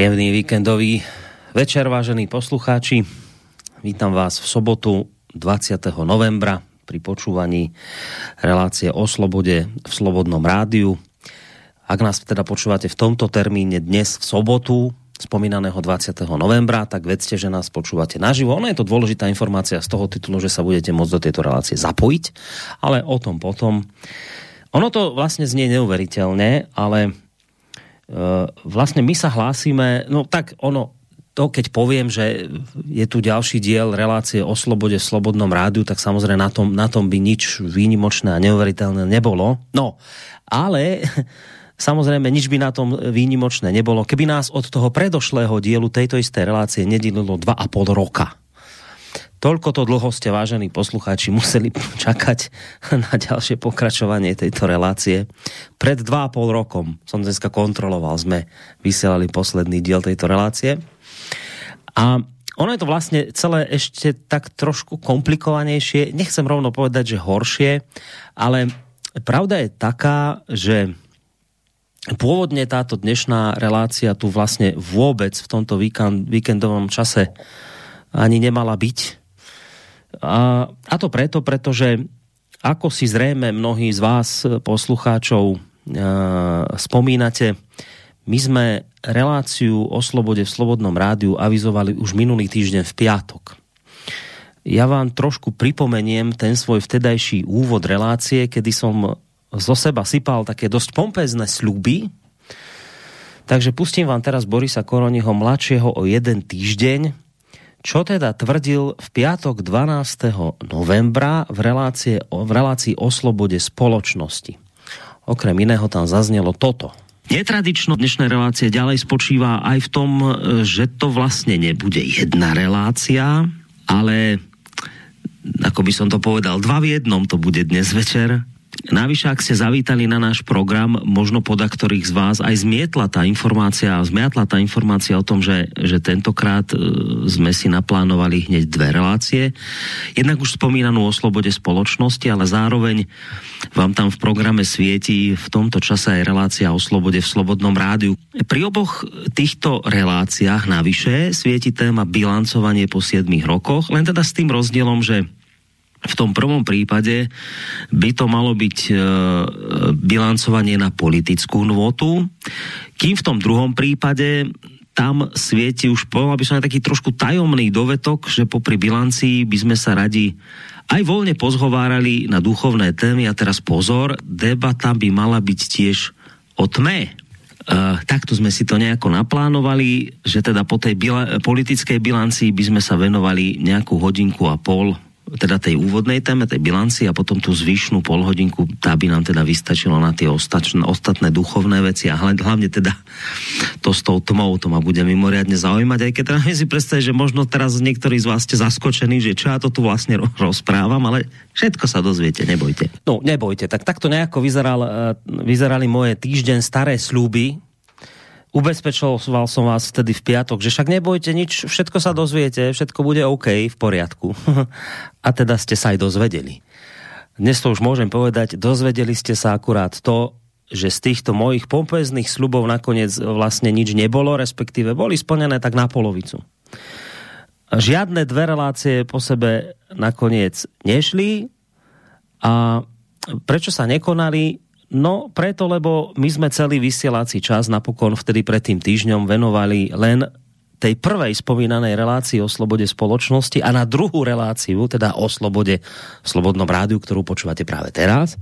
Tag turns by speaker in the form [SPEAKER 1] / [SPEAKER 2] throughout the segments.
[SPEAKER 1] Príjemný víkendový večer, vážení poslucháči. Vítam vás v sobotu 20. novembra pri počúvaní relácie o slobode v Slobodnom rádiu. Ak nás teda počúvate v tomto termíne dnes v sobotu, spomínaného 20. novembra, tak vedzte, že nás počúvate naživo. Ono je to dôležitá informácia z toho titulu, že sa budete môcť do tejto relácie zapojiť, ale o tom potom. Ono to vlastne znie neuveriteľne, ale vlastne my sa hlásime, no tak ono, to, keď poviem, že je tu ďalší diel relácie o slobode v Slobodnom rádiu, tak samozrejme na tom, na tom by nič výnimočné a neuveriteľné nebolo. No, ale samozrejme nič by na tom výnimočné nebolo, keby nás od toho predošlého dielu tejto isté relácie nedelilo 2,5 roka. Toľko to dlho ste, vážení poslucháči, museli čakať na ďalšie pokračovanie tejto relácie. Pred 2,5 rokom som dneska kontroloval, sme vysielali posledný diel tejto relácie. A ono je to vlastne celé ešte tak trošku komplikovanejšie. Nechcem rovno povedať, že horšie, ale pravda je taká, že pôvodne táto dnešná relácia tu vlastne vôbec v tomto víkend, víkendovom čase ani nemala byť. A, a to preto, pretože ako si zrejme mnohí z vás poslucháčov e, spomínate, my sme reláciu o slobode v Slobodnom rádiu avizovali už minulý týždeň v piatok. Ja vám trošku pripomeniem ten svoj vtedajší úvod relácie, kedy som zo seba sypal také dosť pompezné sľuby. Takže pustím vám teraz Borisa Koroniho mladšieho o jeden týždeň, čo teda tvrdil v piatok 12. novembra v, relácie, v relácii o slobode spoločnosti. Okrem iného tam zaznelo toto. Netradično dnešné relácie ďalej spočíva aj v tom, že to vlastne nebude jedna relácia, ale ako by som to povedal, dva v jednom to bude dnes večer. Navyše, ak ste zavítali na náš program, možno poda ktorých z vás aj zmietla tá informácia, zmiatla tá informácia o tom, že, že tentokrát e, sme si naplánovali hneď dve relácie. Jednak už spomínanú o slobode spoločnosti, ale zároveň vám tam v programe svieti v tomto čase aj relácia o slobode v Slobodnom rádiu. Pri oboch týchto reláciách navyše svieti téma bilancovanie po 7 rokoch, len teda s tým rozdielom, že v tom prvom prípade by to malo byť e, bilancovanie na politickú nôtu, kým v tom druhom prípade tam svieti už, povedal by som aj taký trošku tajomný dovetok, že popri bilancii by sme sa radi aj voľne pozhovárali na duchovné témy a teraz pozor, debata by mala byť tiež o tme. Uh, takto sme si to nejako naplánovali, že teda po tej bila- politickej bilancii by sme sa venovali nejakú hodinku a pol teda tej úvodnej téme, tej bilanci a potom tú zvyšnú polhodinku, tá by nám teda vystačilo na tie ostatné, ostatné duchovné veci a hlavne teda to s tou tmou, to ma bude mimoriadne zaujímať, aj keď teda si predstaviť, že možno teraz niektorí z vás ste zaskočení, že čo ja to tu vlastne rozprávam, ale všetko sa dozviete, nebojte. No, nebojte, tak takto nejako vyzeral, eh, vyzerali moje týždeň staré sľuby, ubezpečoval som vás vtedy v piatok, že však nebojte nič, všetko sa dozviete, všetko bude OK, v poriadku. A teda ste sa aj dozvedeli. Dnes to už môžem povedať, dozvedeli ste sa akurát to, že z týchto mojich pompezných slubov nakoniec vlastne nič nebolo, respektíve boli splnené tak na polovicu. Žiadne dve relácie po sebe nakoniec nešli a prečo sa nekonali, No preto, lebo my sme celý vysielací čas napokon vtedy pred tým týždňom venovali len tej prvej spomínanej relácii o slobode spoločnosti a na druhú reláciu, teda o slobode v Slobodnom rádiu, ktorú počúvate práve teraz,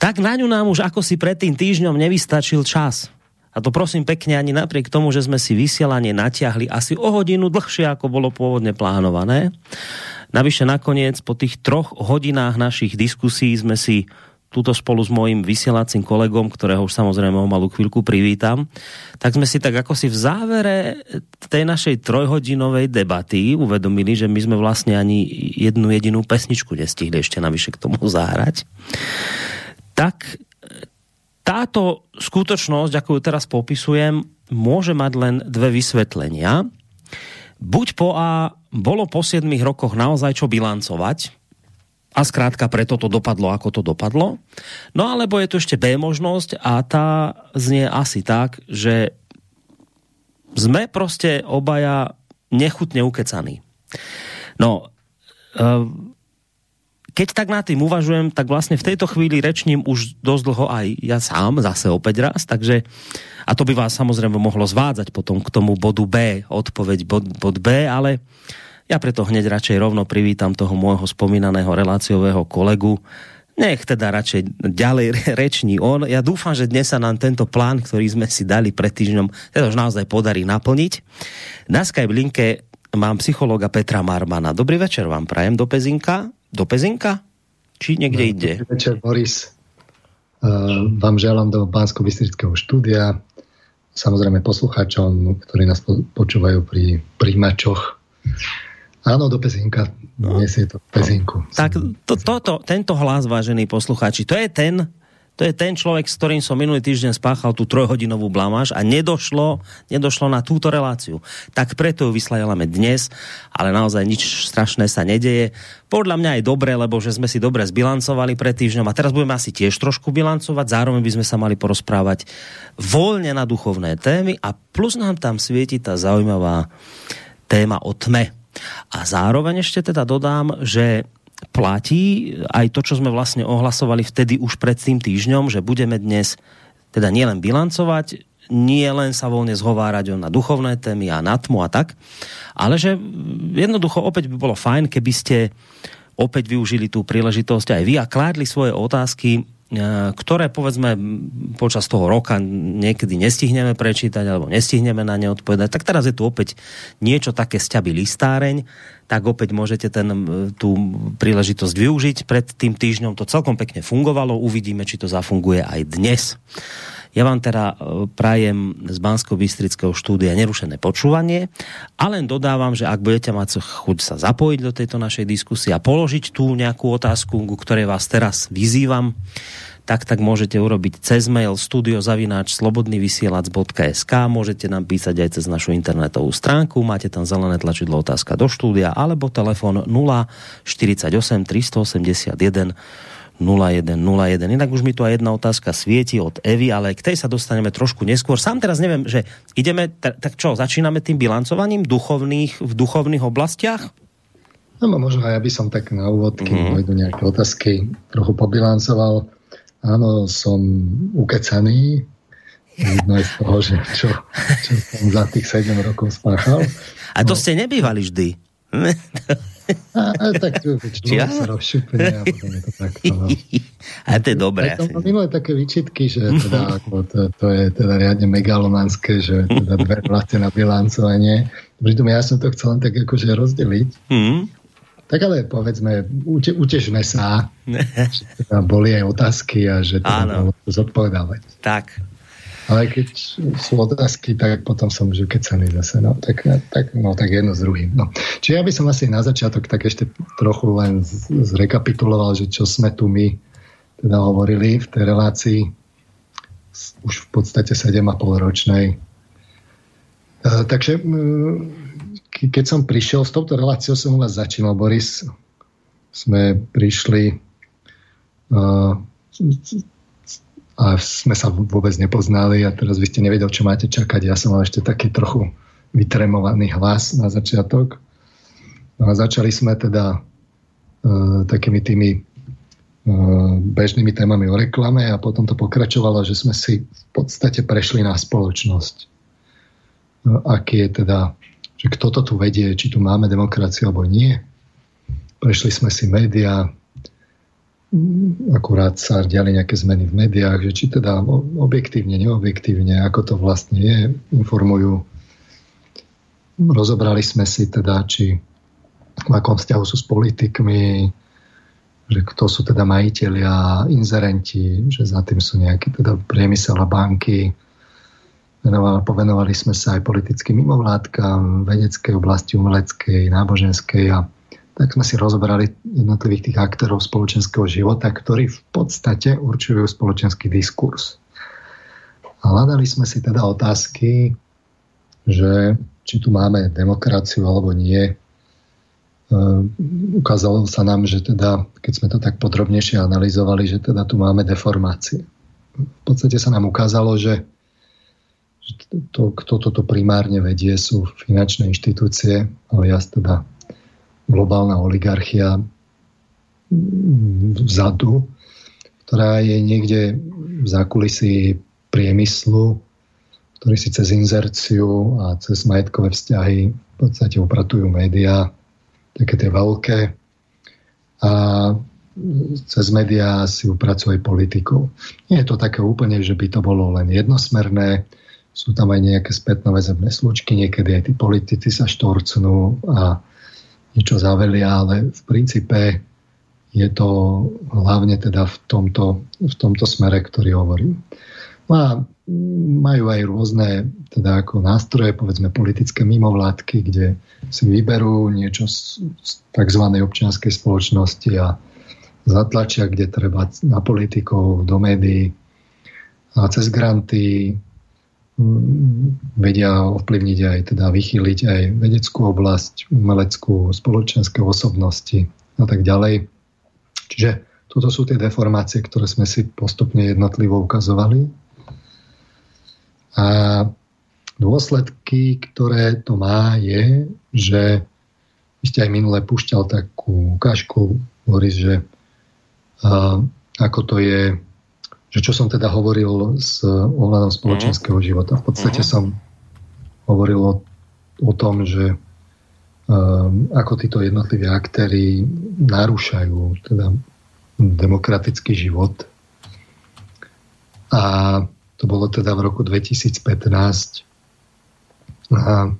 [SPEAKER 1] tak na ňu nám už ako si pred tým týždňom nevystačil čas. A to prosím pekne ani napriek tomu, že sme si vysielanie natiahli asi o hodinu dlhšie, ako bolo pôvodne plánované. Navyše nakoniec po tých troch hodinách našich diskusí sme si túto spolu s mojím vysielacím kolegom, ktorého už samozrejme o malú chvíľku privítam, tak sme si tak ako si v závere tej našej trojhodinovej debaty uvedomili, že my sme vlastne ani jednu jedinú pesničku nestihli ešte navyše k tomu zahrať. Tak táto skutočnosť, ako ju teraz popisujem, môže mať len dve vysvetlenia. Buď po A bolo po 7 rokoch naozaj čo bilancovať, a skrátka preto to dopadlo, ako to dopadlo. No alebo je tu ešte B možnosť a tá znie asi tak, že sme proste obaja nechutne ukecaní. No, uh, keď tak na tým uvažujem, tak vlastne v tejto chvíli rečním už dosť dlho aj ja sám, zase opäť raz, takže a to by vás samozrejme mohlo zvádzať potom k tomu bodu B, odpoveď bod, bod B, ale ja preto hneď radšej rovno privítam toho môjho spomínaného reláciového kolegu, nech teda radšej ďalej reční on. Ja dúfam, že dnes sa nám tento plán, ktorý sme si dali pred týždňom, teda už naozaj podarí naplniť. Na Skype linke mám psychologa Petra Marmana. Dobrý večer vám prajem do Pezinka do Pezinka? Či niekde no, ide?
[SPEAKER 2] Dobrý večer, Boris. Uh, vám želám do bansko bystrického štúdia, samozrejme poslucháčom, ktorí nás počúvajú pri príjmačoch. Áno, do Pezinka. No. Dnes je to v Pezinku.
[SPEAKER 1] Tak to, to, to, tento hlas, vážení poslucháči, to je ten, to je ten človek, s ktorým som minulý týždeň spáchal tú trojhodinovú blamáž a nedošlo, nedošlo na túto reláciu. Tak preto ju vyslajame dnes, ale naozaj nič strašné sa nedeje. Podľa mňa je dobre, lebo že sme si dobre zbilancovali pred týždňom a teraz budeme asi tiež trošku bilancovať, zároveň by sme sa mali porozprávať voľne na duchovné témy a plus nám tam svieti tá zaujímavá téma o tme. A zároveň ešte teda dodám, že platí aj to, čo sme vlastne ohlasovali vtedy už pred tým týždňom, že budeme dnes teda nielen bilancovať, nie len sa voľne zhovárať na duchovné témy a na tmu a tak, ale že jednoducho opäť by bolo fajn, keby ste opäť využili tú príležitosť aj vy a kládli svoje otázky ktoré povedzme počas toho roka niekedy nestihneme prečítať alebo nestihneme na ne odpovedať, tak teraz je tu opäť niečo také sťaby listáreň, tak opäť môžete ten, e, tú príležitosť využiť. Pred tým týždňom to celkom pekne fungovalo, uvidíme, či to zafunguje aj dnes. Ja vám teda e, prajem z bansko bystrického štúdia nerušené počúvanie a len dodávam, že ak budete mať chuť sa zapojiť do tejto našej diskusie a položiť tú nejakú otázku, ku ktorej vás teraz vyzývam, tak tak môžete urobiť cez mail studiozavináč slobodnyvysielac.sk môžete nám písať aj cez našu internetovú stránku, máte tam zelené tlačidlo otázka do štúdia alebo telefon 048 381 0101. Inak už mi tu aj jedna otázka svieti od Evy, ale k tej sa dostaneme trošku neskôr. Sám teraz neviem, že ideme, tak čo, začíname tým bilancovaním duchovných, v duchovných oblastiach?
[SPEAKER 2] No, možno aj ja by som tak na úvod, keď mm. pôjdu nejaké otázky, trochu pobilancoval. Áno, som ukecaný. Jedno je z toho, že čo, čo som za tých 7 rokov spáchal.
[SPEAKER 1] A to no. ste nebývali vždy.
[SPEAKER 2] A, a tak to človek sa rozšupne a potom je to takto. No.
[SPEAKER 1] A to je dobré.
[SPEAKER 2] Tak to minulé také výčitky, že teda, ako to, to, je teda riadne megalomanské, že teda dve vlastne na bilancovanie. Pritom ja som to chcel len tak akože rozdeliť. Mm. Tak ale povedzme, ute, utežme sa, že teda boli aj otázky a že teda zodpovedávať.
[SPEAKER 1] Tak.
[SPEAKER 2] Ale keď sú otázky, tak potom som už ukecaný zase. No tak, tak, no, tak jedno s druhým. No. Čiže ja by som asi na začiatok tak ešte trochu len zrekapituloval, že čo sme tu my teda hovorili v tej relácii už v podstate 7,5 ročnej. E, takže keď som prišiel s touto reláciou, som u vás začínal, Boris. Sme prišli uh, a sme sa vôbec nepoznali a teraz vy ste nevedel, čo máte čakať. Ja som mal ešte taký trochu vytremovaný hlas na začiatok. No a začali sme teda uh, takými tými uh, bežnými témami o reklame a potom to pokračovalo, že sme si v podstate prešli na spoločnosť. Uh, aký je teda, že kto to tu vedie, či tu máme demokraciu alebo nie. Prešli sme si médiá, akurát sa diali nejaké zmeny v médiách, že či teda objektívne, neobjektívne, ako to vlastne je, informujú. Rozobrali sme si teda, či v akom vzťahu sú s politikmi, že kto sú teda majiteľia, inzerenti, že za tým sú nejaké teda priemysel a banky. Povenovali sme sa aj politickým mimovládkam, vedeckej oblasti, umeleckej, náboženskej a tak sme si rozobrali jednotlivých tých aktérov spoločenského života, ktorí v podstate určujú spoločenský diskurs. A hľadali sme si teda otázky, že či tu máme demokraciu alebo nie. E, ukázalo sa nám, že teda, keď sme to tak podrobnejšie analyzovali, že teda tu máme deformácie. V podstate sa nám ukázalo, že, to, kto toto primárne vedie, sú finančné inštitúcie, ale ja teda globálna oligarchia vzadu, ktorá je niekde v zákulisí priemyslu, ktorý si cez inzerciu a cez majetkové vzťahy v podstate upratujú médiá, také tie veľké. A cez médiá si upracujú aj politikov. Nie je to také úplne, že by to bolo len jednosmerné. Sú tam aj nejaké spätnové zemné slučky, niekedy aj tí politici sa štorcnú a niečo zavelia, ale v princípe je to hlavne teda v tomto, v tomto smere, ktorý hovorím. No a majú aj rôzne teda ako nástroje, povedzme politické mimovládky, kde si vyberú niečo z, tzv. občianskej spoločnosti a zatlačia, kde treba na politikov, do médií a cez granty vedia ovplyvniť aj, teda vychýliť aj vedeckú oblasť, umeleckú, spoločenské osobnosti a tak ďalej. Čiže toto sú tie deformácie, ktoré sme si postupne jednotlivo ukazovali. A dôsledky, ktoré to má, je, že ste aj minule púšťal takú ukážku, Boris, že a, ako to je, že čo som teda hovoril s ohľadom spoločenského mm. života. V podstate mm. som hovoril o, o tom, že um, ako títo jednotliví aktéry narúšajú teda demokratický život. A to bolo teda v roku 2015. A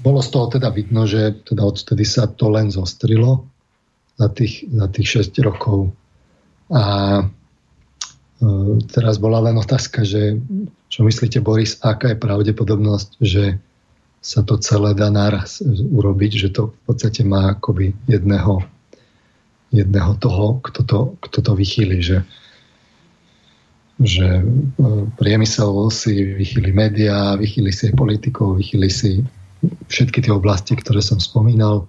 [SPEAKER 2] bolo z toho teda vidno, že teda odtedy sa to len zostrilo za tých, za tých 6 rokov. A teraz bola len otázka, že čo myslíte, Boris, aká je pravdepodobnosť, že sa to celé dá naraz urobiť, že to v podstate má akoby jedného, jedného toho, kto to, kto to vychýli, že, že e, priemysel si vychýli médiá, vychýli si politikov, vychýli si všetky tie oblasti, ktoré som spomínal,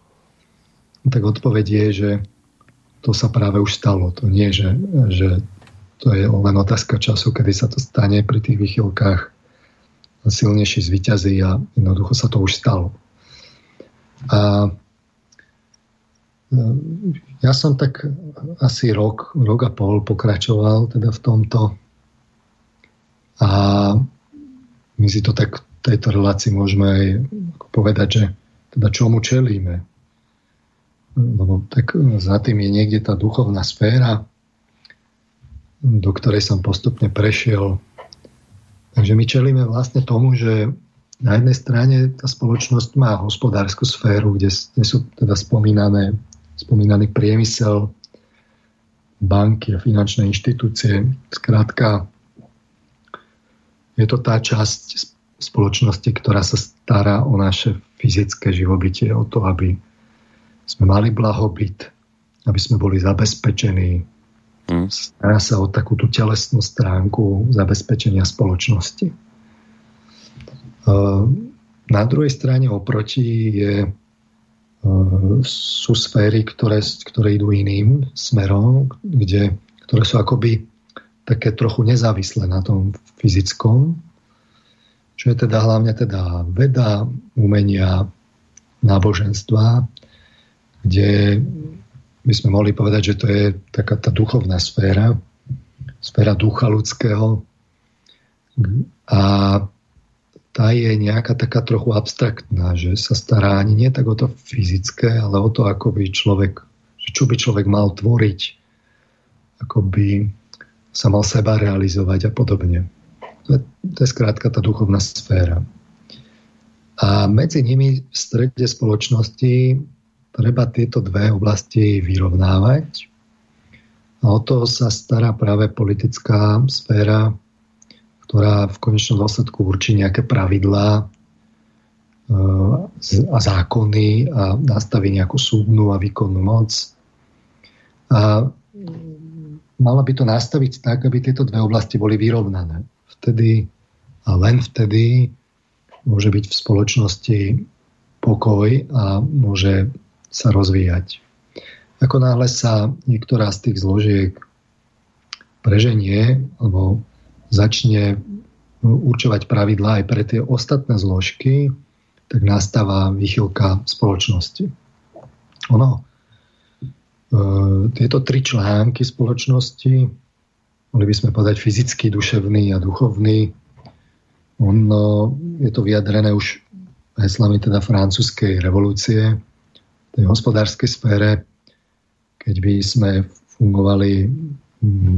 [SPEAKER 2] tak odpoveď je, že to sa práve už stalo. To nie, že, že to je len otázka času, kedy sa to stane pri tých vychylkách silnejší zvyťazí a jednoducho sa to už stalo. A e, ja som tak asi rok, rok a pol pokračoval teda v tomto a my si to tak v tejto relácii môžeme aj povedať, že teda čomu čelíme. Lebo tak za tým je niekde tá duchovná sféra, do ktorej som postupne prešiel Takže my čelíme vlastne tomu, že na jednej strane tá spoločnosť má hospodárskú sféru, kde, sú teda spomínané, spomínaný priemysel, banky a finančné inštitúcie. Skrátka, je to tá časť spoločnosti, ktorá sa stará o naše fyzické živobytie, o to, aby sme mali blahobyt, aby sme boli zabezpečení, Hmm. Stará sa o takú tú telesnú stránku zabezpečenia spoločnosti. Na druhej strane oproti je, sú sféry, ktoré, ktoré idú iným smerom, kde, ktoré sú akoby také trochu nezávislé na tom fyzickom, čo je teda hlavne teda veda, umenia, náboženstva, kde by sme mohli povedať, že to je taká tá duchovná sféra, sféra ducha ľudského a tá je nejaká taká trochu abstraktná, že sa stará ani nie tak o to fyzické, ale o to, ako by človek, že čo by človek mal tvoriť, ako by sa mal seba realizovať a podobne. To je, to je skrátka tá duchovná sféra. A medzi nimi v strede spoločnosti treba tieto dve oblasti vyrovnávať. A o to sa stará práve politická sféra, ktorá v konečnom dôsledku určí nejaké pravidlá e, a zákony a nastaví nejakú súdnu a výkonnú moc. A mala by to nastaviť tak, aby tieto dve oblasti boli vyrovnané. Vtedy a len vtedy môže byť v spoločnosti pokoj a môže sa rozvíjať. Ako náhle sa niektorá z tých zložiek preženie alebo začne určovať pravidlá aj pre tie ostatné zložky, tak nastáva vychylka spoločnosti. Ono, e, tieto tri články spoločnosti, mohli by sme povedať fyzický, duševný a duchovný, ono, je to vyjadrené už heslami teda francúzskej revolúcie, tej hospodárskej sfére, keď by sme fungovali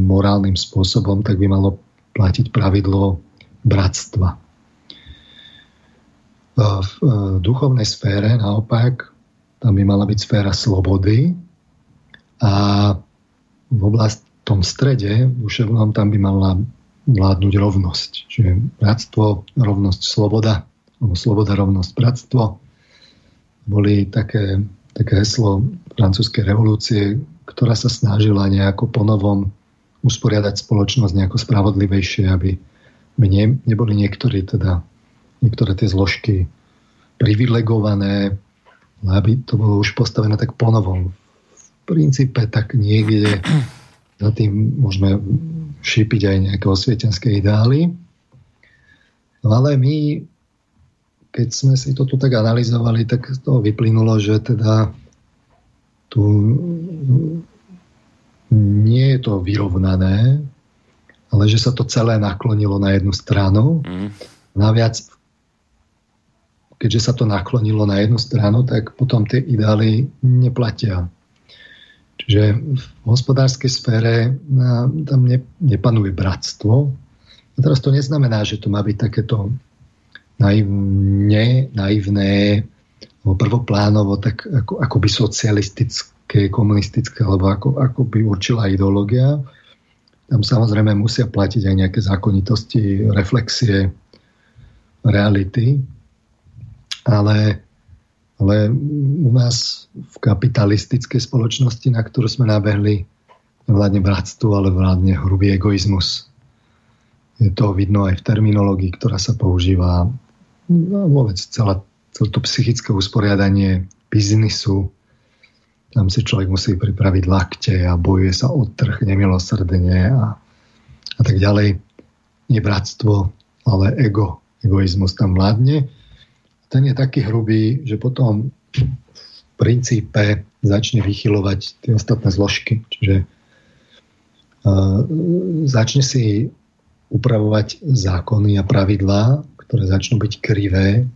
[SPEAKER 2] morálnym spôsobom, tak by malo platiť pravidlo bratstva. V duchovnej sfére naopak tam by mala byť sféra slobody a v oblasti tom strede duševnom tam by mala vládnuť rovnosť. Čiže bratstvo, rovnosť, sloboda, alebo sloboda, rovnosť, bratstvo boli také, také heslo francúzskej revolúcie, ktorá sa snažila nejako ponovom usporiadať spoločnosť nejako spravodlivejšie, aby by ne, neboli niektorí teda, niektoré tie zložky privilegované, aby to bolo už postavené tak ponovom. V princípe tak niekde za tým môžeme šípiť aj nejaké osvietenské ideály. No ale my, keď sme si to tu tak analyzovali, tak toho vyplynulo, že teda tu nie je to vyrovnané, ale že sa to celé naklonilo na jednu stranu. Mm. Naviac, keďže sa to naklonilo na jednu stranu, tak potom tie ideály neplatia. Čiže v hospodárskej sfére tam ne, nepanuje bratstvo. A teraz to neznamená, že to má byť takéto naivne, naivné, prvoplánovo, tak ako, ako by socialistické, komunistické, alebo ako, ako by určila ideológia tam samozrejme musia platiť aj nejaké zákonitosti, reflexie, reality, ale, ale u nás v kapitalistickej spoločnosti, na ktorú sme nabehli, vládne bratstvo, ale vládne hrubý egoizmus. Je to vidno aj v terminológii, ktorá sa používa no, vôbec celé to psychické usporiadanie biznisu, tam si človek musí pripraviť lakte a bojuje sa o trh nemilosrdne a, a tak ďalej. Nie bratstvo, ale ego, egoizmus tam vládne. Ten je taký hrubý, že potom v princípe začne vychylovať tie ostatné zložky. Čiže uh, začne si upravovať zákony a pravidlá, ktoré začnú byť krivé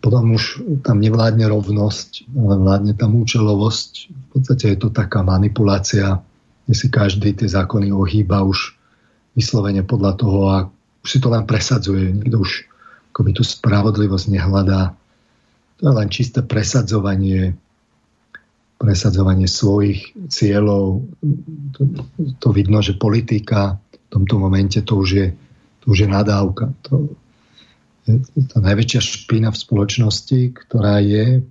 [SPEAKER 2] potom už tam nevládne rovnosť, ale vládne tam účelovosť. V podstate je to taká manipulácia, kde si každý tie zákony ohýba už vyslovene podľa toho a už si to len presadzuje. Nikto už akoby tú spravodlivosť nehľadá. To je len čisté presadzovanie presadzovanie svojich cieľov. To, to vidno, že politika v tomto momente to už je, to už je nadávka. To, tá najväčšia špina v spoločnosti, ktorá je,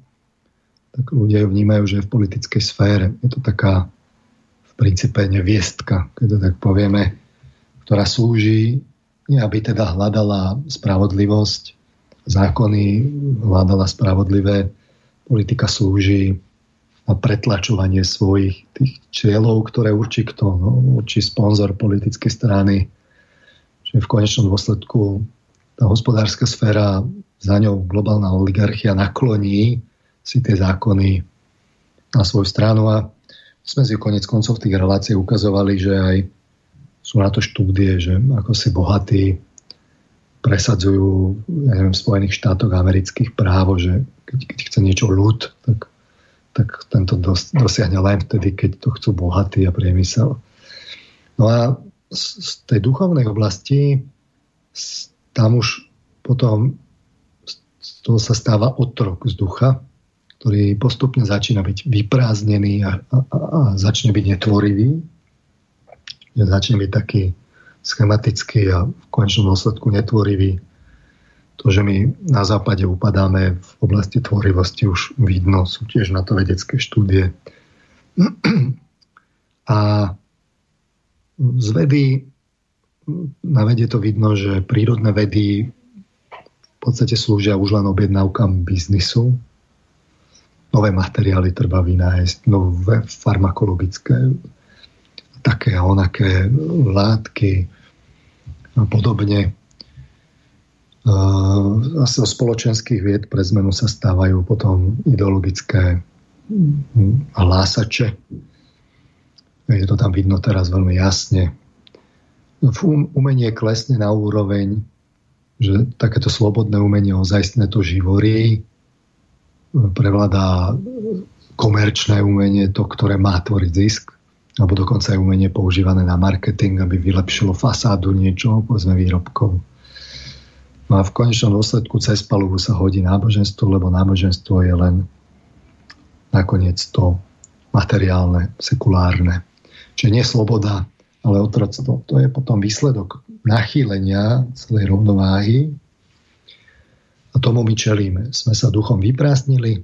[SPEAKER 2] tak ľudia ju vnímajú, že je v politickej sfére. Je to taká v princípe neviestka, keď to tak povieme, ktorá slúži, nie aby teda hľadala spravodlivosť, zákony hľadala spravodlivé, politika slúži na pretlačovanie svojich tých cieľov, ktoré určí kto, no, určí sponzor politickej strany, že v konečnom dôsledku tá hospodárska sféra, za ňou globálna oligarchia nakloní si tie zákony na svoju stranu a sme si konec koncov v tých reláciách ukazovali, že aj sú na to štúdie, že ako si bohatí presadzujú ja neviem, v Spojených štátoch amerických právo, že keď, keď chce niečo ľud, tak, tak tento dos, dosiahne len vtedy, keď to chcú bohatí a priemysel. No a z, z tej duchovnej oblasti tam už potom z toho sa stáva otrok z ducha, ktorý postupne začína byť vyprázdnený a, a, a, začne byť netvorivý. Začne byť taký schematický a v konečnom dôsledku netvorivý. To, že my na západe upadáme v oblasti tvorivosti už vidno, sú tiež na to vedecké štúdie. A z vedy na vede to vidno, že prírodné vedy v podstate slúžia už len objednávkam biznisu. Nové materiály treba vynájsť, nové farmakologické také a onaké látky, a podobne. Asi o spoločenských vied pre zmenu sa stávajú potom ideologické hlásače. Je to tam vidno teraz veľmi jasne. Umenie klesne na úroveň, že takéto slobodné umenie ozajstné to živorí, prevládá komerčné umenie, to, ktoré má tvoriť zisk, alebo dokonca aj umenie používané na marketing, aby vylepšilo fasádu niečoho, povedzme výrobkov. No a v konečnom dôsledku cez palubu sa hodí náboženstvo, lebo náboženstvo je len nakoniec to materiálne, sekulárne. Čiže nie sloboda, ale otroctvo. To je potom výsledok nachýlenia celej rovnováhy a tomu my čelíme. Sme sa duchom vyprázdnili,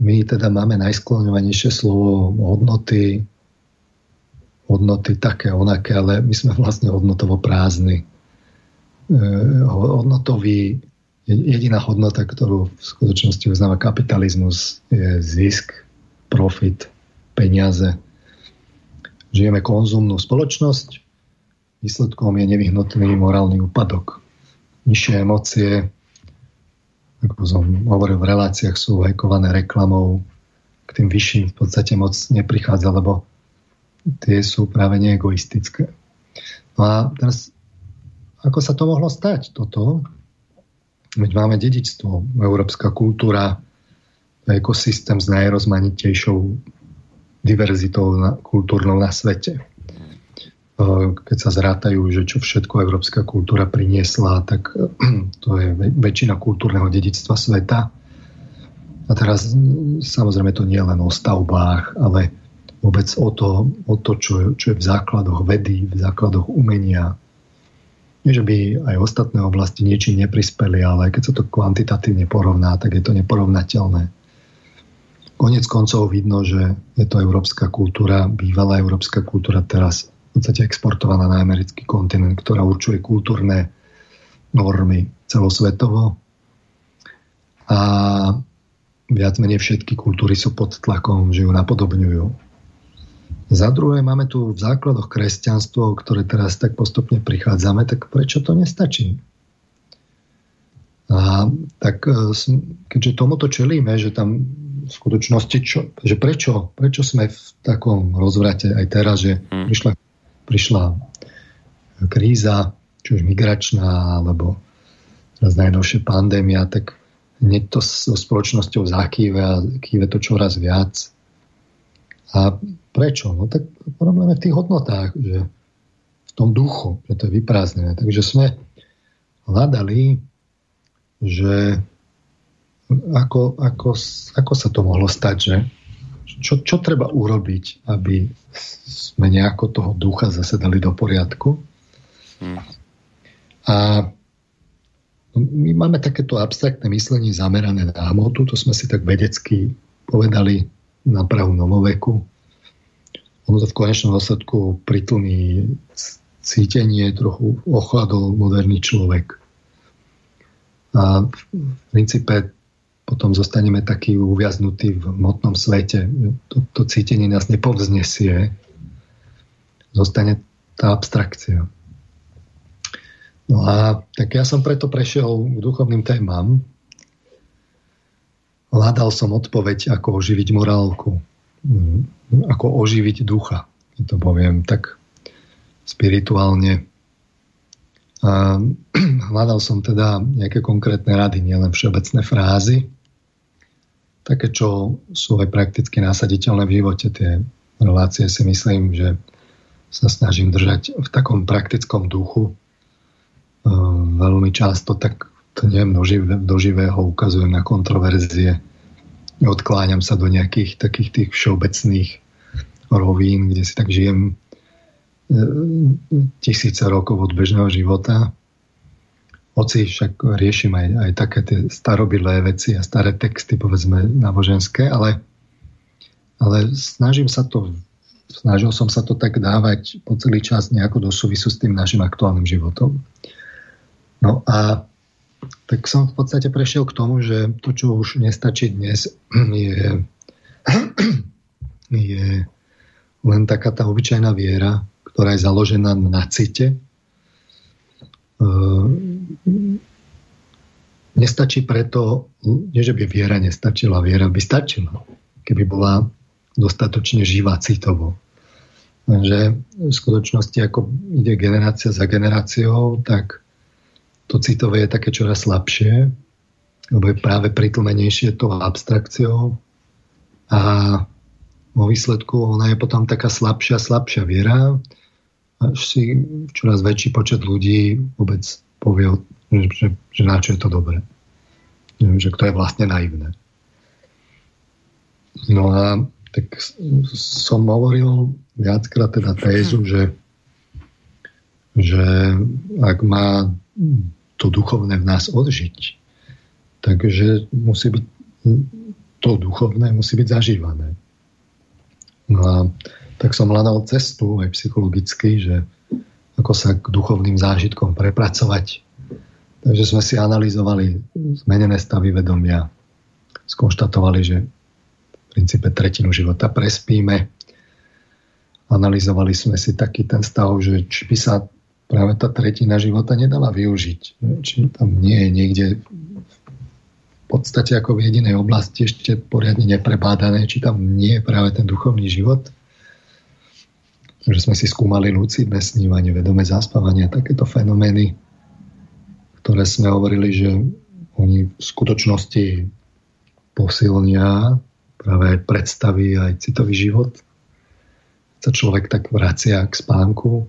[SPEAKER 2] my teda máme najskloňovanejšie slovo hodnoty, hodnoty také, onaké, ale my sme vlastne hodnotovo prázdni. E, hodnotový, jediná hodnota, ktorú v skutočnosti uznáva kapitalizmus, je zisk, profit, peniaze. Žijeme konzumnú spoločnosť, výsledkom je nevyhnutný morálny úpadok. Nižšie emócie, ako som hovoril v reláciách, sú hekované reklamou, k tým vyšším v podstate moc neprichádza, lebo tie sú práve neegoistické. No a teraz, ako sa to mohlo stať, toto? Veď máme dedičstvo, európska kultúra, ekosystém s najrozmanitejšou diverzitou na, kultúrnou na svete. Eh, keď sa zrátajú, že čo všetko európska kultúra priniesla, tak to je väčšina kultúrneho dedictva sveta. A teraz samozrejme to nie je len o stavbách, ale vôbec o to, o to čo, čo je v základoch vedy, v základoch umenia. Nie, že by aj ostatné oblasti niečím neprispeli, ale keď sa to kvantitatívne porovná, tak je to neporovnateľné. Konec koncov vidno, že je to európska kultúra, bývalá európska kultúra teraz v podstate exportovaná na americký kontinent, ktorá určuje kultúrne normy celosvetovo. A viac menej všetky kultúry sú pod tlakom, že ju napodobňujú. Za druhé máme tu v základoch kresťanstvo, ktoré teraz tak postupne prichádzame, tak prečo to nestačí? A tak e, keďže tomuto čelíme, že tam skutočnosti, čo, že prečo, prečo sme v takom rozvrate aj teraz, že hmm. prišla prišla kríza, či už migračná, alebo teraz najnovšie pandémia, tak hneď to so spoločnosťou zakýve a kýve to čoraz viac. A prečo? No tak problém je v tých hodnotách, že v tom duchu, že to je vyprázdnené. Takže sme hľadali, že ako, ako, ako sa to mohlo stať, že čo, čo treba urobiť, aby sme nejako toho ducha zase dali do poriadku. Hmm. A my máme takéto abstraktné myslenie zamerané na hmotu, to sme si tak vedecky povedali na prahu novoveku. Ono to v konečnom dôsledku pritlmí cítenie, trochu ochladol moderný človek. A v princípe potom zostaneme takí uviaznutí v motnom svete. To, to cítenie nás nepovznesie. Zostane tá abstrakcia. No a tak ja som preto prešiel k duchovným témam. Hľadal som odpoveď, ako oživiť morálku. Ako oživiť ducha. To poviem tak spirituálne. A hľadal som teda nejaké konkrétne rady, nielen všeobecné frázy také, čo sú aj prakticky nasaditeľné v živote. Tie relácie si myslím, že sa snažím držať v takom praktickom duchu. Ehm, veľmi často tak to neviem, do živého ukazujem na kontroverzie. Odkláňam sa do nejakých takých tých všeobecných rovín, kde si tak žijem ehm, tisíce rokov od bežného života hoci však riešim aj, aj také tie starobilé veci a staré texty, povedzme, náboženské, ale, ale snažím sa to, snažil som sa to tak dávať po celý čas nejako do súvisu s tým našim aktuálnym životom. No a tak som v podstate prešiel k tomu, že to, čo už nestačí dnes, je, je len taká tá obyčajná viera, ktorá je založená na cite, nestačí preto, nie že by viera nestačila, viera by stačila, keby bola dostatočne živá citovo. Lenže v skutočnosti, ako ide generácia za generáciou, tak to citové je také čoraz slabšie, lebo je práve pritlmenejšie tou abstrakciou a vo výsledku ona je potom taká slabšia, slabšia viera, až si čoraz väčší počet ľudí vôbec povie, že, že, že na čo je to dobré. Že kto je vlastne naivné. No a tak som hovoril viackrát teda tézu, že, že ak má to duchovné v nás odžiť, takže musí byť to duchovné musí byť zažívané. No a tak som hľadal cestu aj psychologicky, že ako sa k duchovným zážitkom prepracovať. Takže sme si analyzovali zmenené stavy vedomia. Skonštatovali, že v princípe tretinu života prespíme. Analyzovali sme si taký ten stav, že či by sa práve tá tretina života nedala využiť. Či tam nie je niekde v podstate ako v jedinej oblasti ešte poriadne neprebádané, či tam nie je práve ten duchovný život že sme si skúmali lucidné snívanie, vedomé zaspávanie a takéto fenomény, ktoré sme hovorili, že oni v skutočnosti posilnia práve aj predstavy, aj citový život. Sa človek tak vracia k spánku.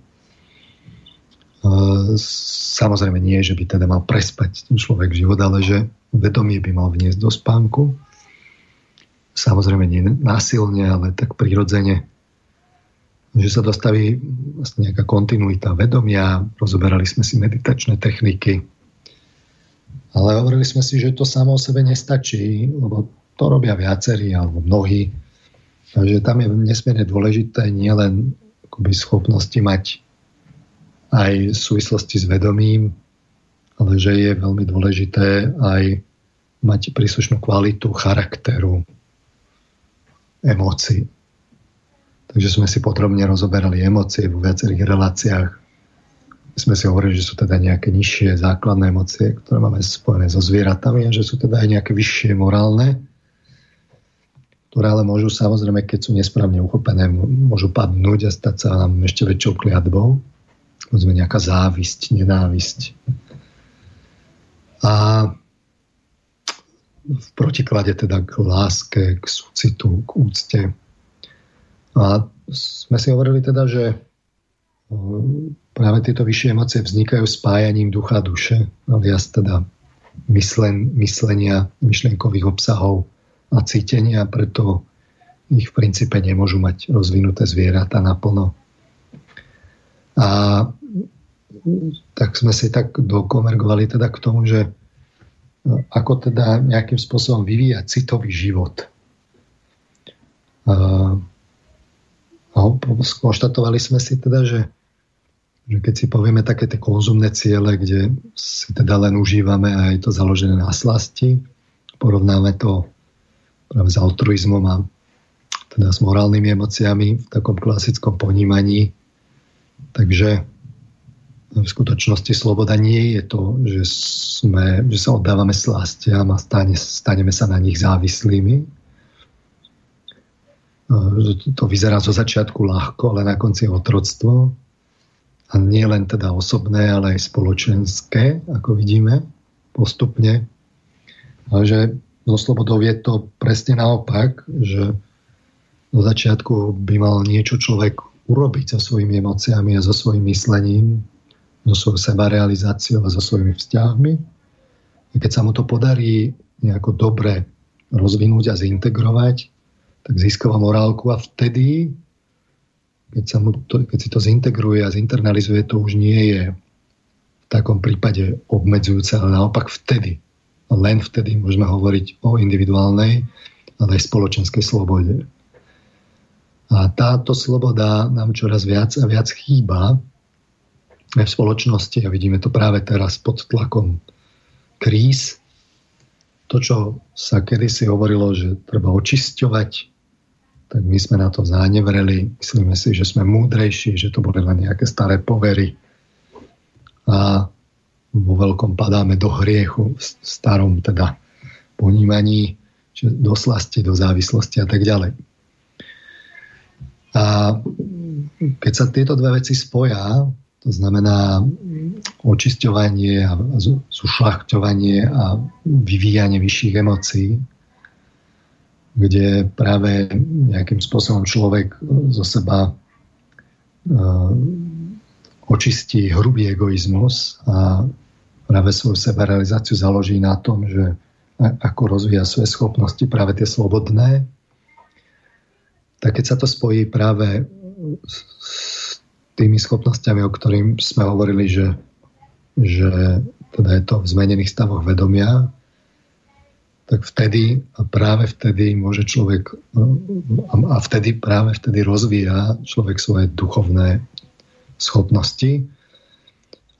[SPEAKER 2] Samozrejme nie, že by teda mal prespať ten človek život, ale že vedomie by mal vniesť do spánku. Samozrejme nie násilne, ale tak prirodzene že sa dostaví vlastne nejaká kontinuita vedomia, rozoberali sme si meditačné techniky, ale hovorili sme si, že to samo o sebe nestačí, lebo to robia viacerí alebo mnohí. Takže tam je nesmierne dôležité nielen akoby schopnosti mať aj v súvislosti s vedomím, ale že je veľmi dôležité aj mať príslušnú kvalitu charakteru, emócií. Takže sme si podrobne rozoberali emócie vo viacerých reláciách. Sme si hovorili, že sú teda nejaké nižšie základné emócie, ktoré máme spojené so zvieratami a že sú teda aj nejaké vyššie morálne, ktoré ale môžu samozrejme, keď sú nesprávne uchopené, môžu padnúť a stať sa nám ešte väčšou kliatbou. Môžeme nejaká závisť, nenávisť. A v protiklade teda k láske, k súcitu, k úcte, a sme si hovorili teda, že e, práve tieto vyššie emócie vznikajú spájaním ducha a duše, alias teda myslen, myslenia, myšlienkových obsahov a cítenia, preto ich v princípe nemôžu mať rozvinuté zvieratá naplno. A tak sme si tak dokonvergovali teda k tomu, že e, ako teda nejakým spôsobom vyvíjať citový život. A skonštatovali sme si teda, že, že keď si povieme také tie konzumné ciele, kde si teda len užívame a je to založené na slasti, porovnáme to práve s altruizmom a teda s morálnymi emóciami v takom klasickom ponímaní. Takže v skutočnosti sloboda nie je to, že, sme, že sa oddávame slastiam a stane, staneme sa na nich závislými, to vyzerá zo začiatku ľahko, ale na konci otroctvo. A nie len teda osobné, ale aj spoločenské, ako vidíme postupne. Ale že so slobodou je to presne naopak, že do začiatku by mal niečo človek urobiť so svojimi emóciami a so svojím myslením, so svojou sebarealizáciou a so svojimi vzťahmi. A keď sa mu to podarí nejako dobre rozvinúť a zintegrovať, tak získava morálku a vtedy, keď, sa mu to, keď si to zintegruje a zinternalizuje, to už nie je v takom prípade obmedzujúce, ale naopak vtedy, len vtedy môžeme hovoriť o individuálnej, ale aj spoločenskej slobode. A táto sloboda nám čoraz viac a viac chýba aj v spoločnosti a vidíme to práve teraz pod tlakom kríz. To, čo sa kedysi hovorilo, že treba očisťovať tak my sme na to zánevreli. Myslíme si, že sme múdrejší, že to boli len nejaké staré povery. A vo veľkom padáme do hriechu, v starom teda ponímaní, do slasti, do závislosti a tak ďalej. A keď sa tieto dve veci spoja, to znamená očisťovanie a zušľachťovanie a vyvíjanie vyšších emócií, kde práve nejakým spôsobom človek zo seba uh, očistí hrubý egoizmus a práve svoju sebarealizáciu založí na tom, že ako rozvíja svoje schopnosti práve tie slobodné, tak keď sa to spojí práve s tými schopnosťami, o ktorým sme hovorili, že, že teda je to v zmenených stavoch vedomia, tak vtedy a práve vtedy môže človek a vtedy práve vtedy rozvíja človek svoje duchovné schopnosti.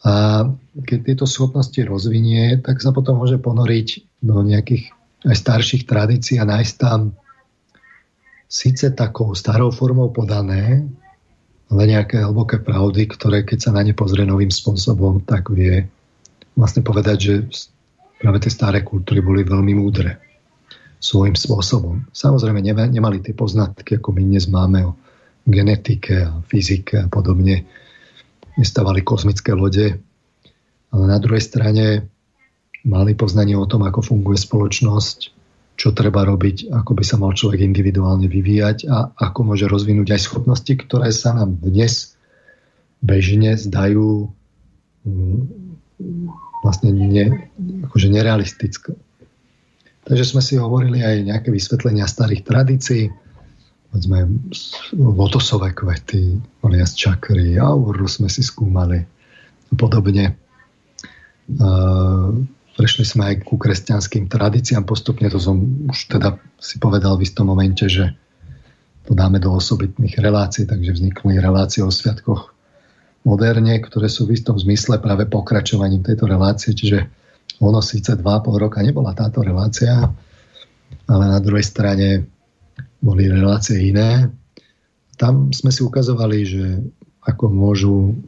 [SPEAKER 2] A keď tieto schopnosti rozvinie, tak sa potom môže ponoriť do nejakých aj starších tradícií a nájsť tam síce takou starou formou podané, ale nejaké hlboké pravdy, ktoré keď sa na ne pozrie novým spôsobom, tak vie vlastne povedať, že práve tie staré kultúry boli veľmi múdre svojím spôsobom. Samozrejme nemali tie poznatky, ako my dnes máme o genetike a fyzike a podobne. Nestávali kozmické lode, ale na druhej strane mali poznanie o tom, ako funguje spoločnosť, čo treba robiť, ako by sa mal človek individuálne vyvíjať a ako môže rozvinúť aj schopnosti, ktoré sa nám dnes bežne zdajú mm, vlastne ne, akože nerealistické. Takže sme si hovorili aj nejaké vysvetlenia starých tradícií, povedzme lotosové kvety, alias čakry, auru sme si skúmali a podobne. Prešli sme aj ku kresťanským tradíciám postupne, to som už teda si povedal v istom momente, že to dáme do osobitných relácií, takže vznikli relácie o sviatkoch moderne, ktoré sú v istom zmysle práve pokračovaním tejto relácie, čiže ono síce 2,5 roka nebola táto relácia, ale na druhej strane boli relácie iné. Tam sme si ukazovali, že ako môžu,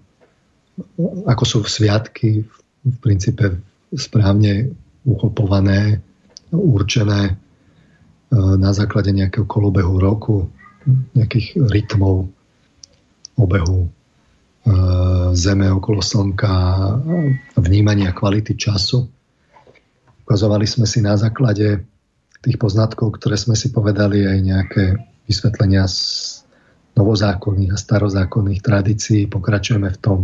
[SPEAKER 2] ako sú sviatky v princípe správne uchopované, určené e, na základe nejakého kolobehu roku, nejakých rytmov obehu Zeme okolo Slnka, vnímania kvality času. Ukazovali sme si na základe tých poznatkov, ktoré sme si povedali, aj nejaké vysvetlenia z novozákonných a starozákonných tradícií. Pokračujeme v tom,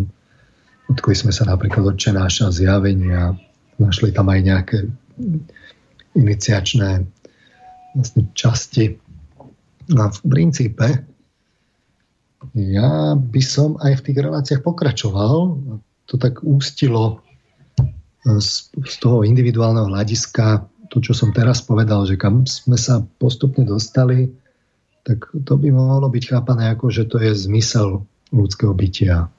[SPEAKER 2] odkoli sme sa napríklad odčenáša zjavenia, našli tam aj nejaké iniciačné vlastne časti. A v princípe ja by som aj v tých reláciách pokračoval. To tak ústilo z, z toho individuálneho hľadiska to, čo som teraz povedal, že kam sme sa postupne dostali, tak to by mohlo byť chápané ako, že to je zmysel ľudského bytia.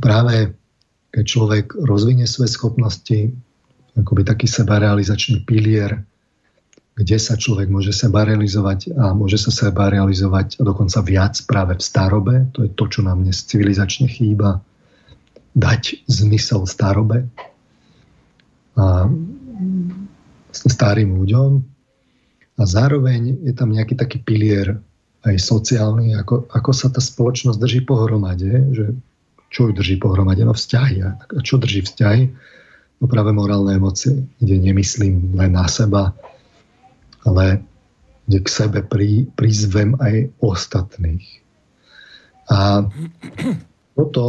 [SPEAKER 2] Práve keď človek rozvinie svoje schopnosti, akoby taký sebarealizačný pilier, kde sa človek môže seba realizovať a môže sa seba realizovať dokonca viac práve v starobe. To je to, čo nám dnes civilizačne chýba. Dať zmysel starobe a starým ľuďom a zároveň je tam nejaký taký pilier aj sociálny, ako, ako sa tá spoločnosť drží pohromade, že čo ju drží pohromade? No vzťahy. A čo drží vzťahy? No práve morálne emócie, kde nemyslím len na seba, ale kde k sebe prí, prizvem aj ostatných. A toto,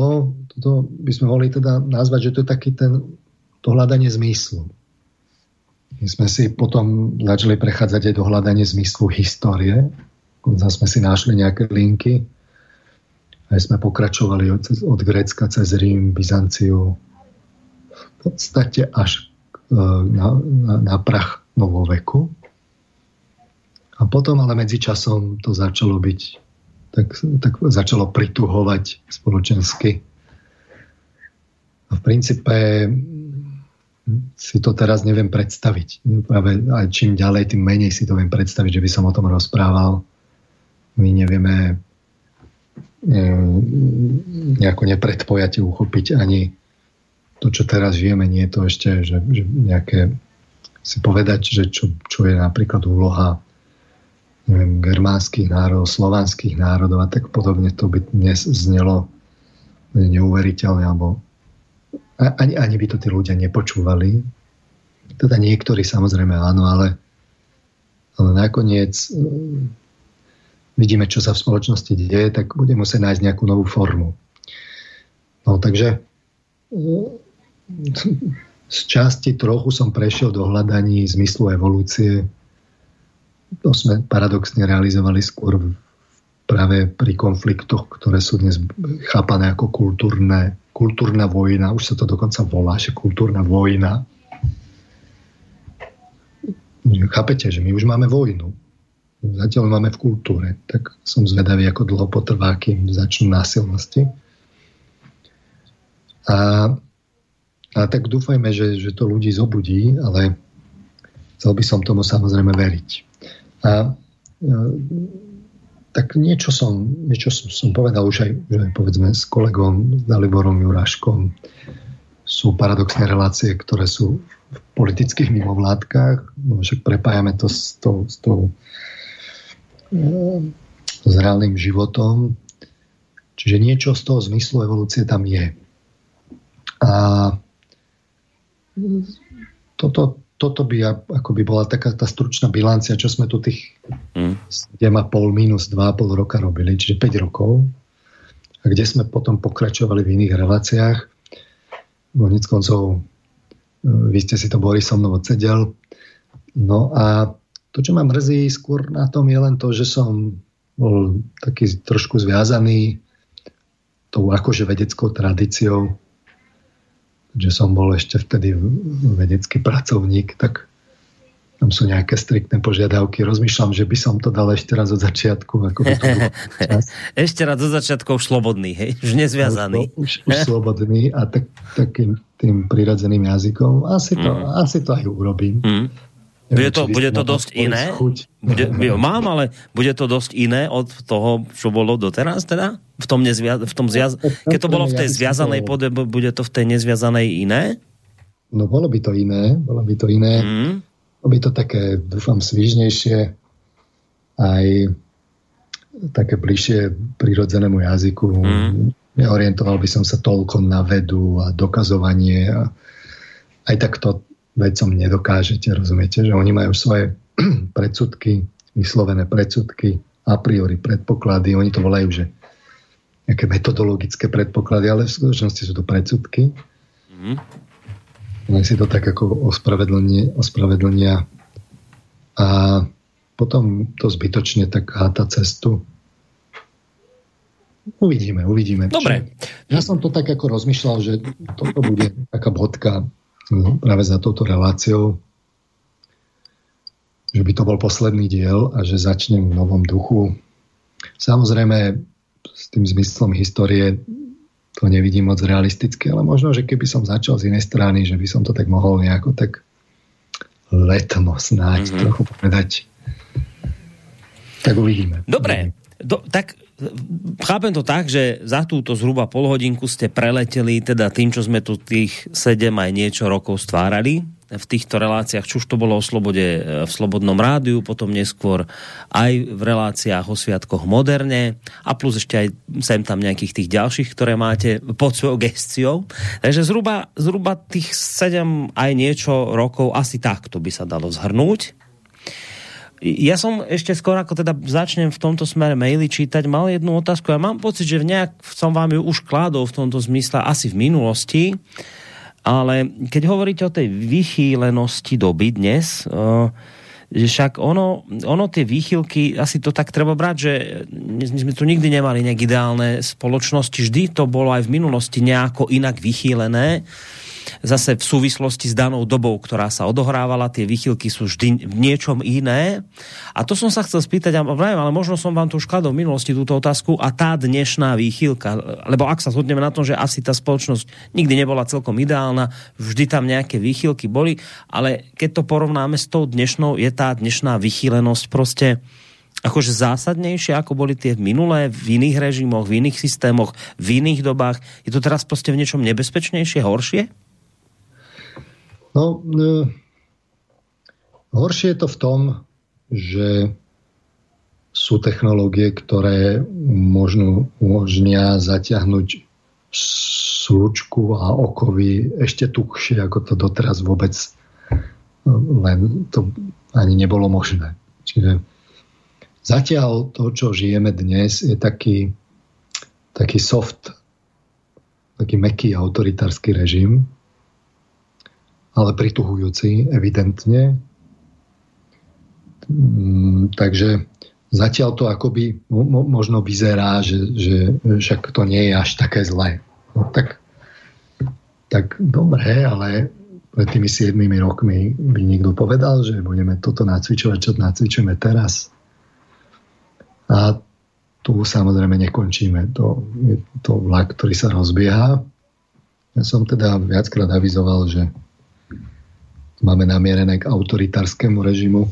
[SPEAKER 2] toto by sme mohli teda nazvať, že to je taký ten, to hľadanie zmyslu. My sme si potom začali prechádzať aj do hľadania zmyslu histórie. Zase sme si našli nejaké linky aj sme pokračovali od, od Grécka cez Rím, Byzanciu, v podstate až e, na, na, na prach novoveku. A potom ale medzičasom to začalo byť, tak, tak začalo prituhovať spoločensky. A v princípe si to teraz neviem predstaviť. Práve aj čím ďalej, tým menej si to viem predstaviť, že by som o tom rozprával. My nevieme nejako nepredpojate uchopiť ani to, čo teraz žijeme, nie je to ešte že, že nejaké si povedať, že čo, čo je napríklad úloha neviem, germánskych národov, slovanských národov a tak podobne, to by dnes znelo neuveriteľne, alebo ani, ani by to tí ľudia nepočúvali. Teda niektorí samozrejme áno, ale, ale nakoniec uh, vidíme, čo sa v spoločnosti deje, tak bude musieť nájsť nejakú novú formu. No takže uh, z časti trochu som prešiel do hľadaní zmyslu evolúcie. To sme paradoxne realizovali skôr práve pri konfliktoch, ktoré sú dnes chápané ako kultúrne, kultúrna vojna. Už sa to dokonca volá, že kultúrna vojna. Chápete, že my už máme vojnu. Zatiaľ máme v kultúre. Tak som zvedavý, ako dlho potrvá, kým začnú násilnosti. A a tak dúfajme, že, že to ľudí zobudí, ale chcel by som tomu samozrejme veriť. A, a tak niečo som, niečo som, som povedal už aj že povedzme s kolegom, s Daliborom Juráškom. Sú paradoxné relácie, ktoré sú v politických mimovládkach. No, však prepájame to s tou, s tou s reálnym životom. Čiže niečo z toho zmyslu evolúcie tam je. A toto, toto by ako by bola taká tá stručná bilancia, čo sme tu tých mm. 7,5 minus 2,5 roka robili, čiže 5 rokov. A kde sme potom pokračovali v iných reláciách. Konec koncov, e, vy ste si to Boris so mnou odsedel. No a to, čo ma mrzí skôr na tom, je len to, že som bol taký trošku zviazaný tou akože vedeckou tradíciou že som bol ešte vtedy vedecký pracovník, tak tam sú nejaké striktné požiadavky. Rozmýšľam, že by som to dal ešte raz od začiatku. Ako by to
[SPEAKER 1] ešte raz od začiatku už slobodný, hej? Už nezviazaný.
[SPEAKER 2] Už, už, už slobodný a tak, takým tým prirodzeným jazykom. Asi to, mm. asi to aj urobím. Mm.
[SPEAKER 1] Bude to, bude to dosť iné? Bude, mám, ale bude to dosť iné od toho, čo bolo doteraz teda? V tom, nezvia, v tom zviaz... Keď to bolo v tej zviazanej podobe, bude to v tej nezviazanej iné?
[SPEAKER 2] No bolo by to iné, bolo by to iné. Mm. Bolo by to také, dúfam, svížnejšie, aj také bližšie prirodzenému jazyku. Mm. Neorientoval by som sa toľko na vedu a dokazovanie a aj takto vecom nedokážete, rozumiete, že oni majú svoje predsudky, vyslovené predsudky, a priori predpoklady, oni to volajú, že nejaké metodologické predpoklady, ale v skutočnosti sú to predsudky. Mm. Len si to tak ako ospravedlnia. A potom to zbytočne tak háta cestu. Uvidíme, uvidíme.
[SPEAKER 1] Dobre.
[SPEAKER 2] Ja som to tak ako rozmýšľal, že toto bude taká bodka práve za touto reláciou, že by to bol posledný diel a že začnem v novom duchu. Samozrejme, s tým zmyslom histórie to nevidím moc realisticky, ale možno, že keby som začal z inej strany, že by som to tak mohol nejako tak letmo snáď mm-hmm. trochu povedať. Tak uvidíme.
[SPEAKER 1] Dobre, do, tak chápem to tak, že za túto zhruba polhodinku ste preleteli teda tým, čo sme tu tých 7 aj niečo rokov stvárali v týchto reláciách, či už to bolo o slobode v Slobodnom rádiu, potom neskôr aj v reláciách o sviatkoch moderne a plus ešte aj sem tam nejakých tých ďalších, ktoré máte pod svojou gestiou. Takže zhruba, zhruba tých 7 aj niečo rokov asi takto by sa dalo zhrnúť. Ja som ešte skôr, ako teda začnem v tomto smere maily čítať, mal jednu otázku. Ja mám pocit, že nejak som vám ju už kládol v tomto zmysle asi v minulosti, ale keď hovoríte o tej vychýlenosti doby dnes, uh, že však ono, ono tie výchylky, asi to tak treba brať, že my sme tu nikdy nemali nejak ideálne spoločnosti, vždy to bolo aj v minulosti nejako inak vychýlené zase v súvislosti s danou dobou, ktorá sa odohrávala, tie výchylky sú vždy v niečom iné. A to som sa chcel spýtať, ale možno som vám tu už kladol v minulosti túto otázku a tá dnešná výchylka, lebo ak sa zhodneme na tom, že asi tá spoločnosť nikdy nebola celkom ideálna, vždy tam nejaké výchylky boli, ale keď to porovnáme s tou dnešnou, je tá dnešná vychýlenosť proste akože zásadnejšie, ako boli tie minulé v iných režimoch, v iných systémoch, v iných dobách? Je to teraz proste v niečom nebezpečnejšie, horšie?
[SPEAKER 2] No, e, horšie je to v tom, že sú technológie, ktoré možno umožnia zaťahnuť slučku a okovy ešte tuchšie, ako to doteraz vôbec e, len to ani nebolo možné. Čiže zatiaľ to, čo žijeme dnes, je taký, taký soft, taký meký autoritársky režim, ale prituhujúci, evidentne. Mm, takže zatiaľ to akoby možno vyzerá, že, že však to nie je až také zlé. No, tak, tak dobre, ale pred tými 7 rokmi by niekto povedal, že budeme toto nacvičovať, čo nacvičujeme teraz. A tu samozrejme nekončíme. To je to vlak, ktorý sa rozbieha. Ja som teda viackrát avizoval, že máme namierené k autoritárskému režimu,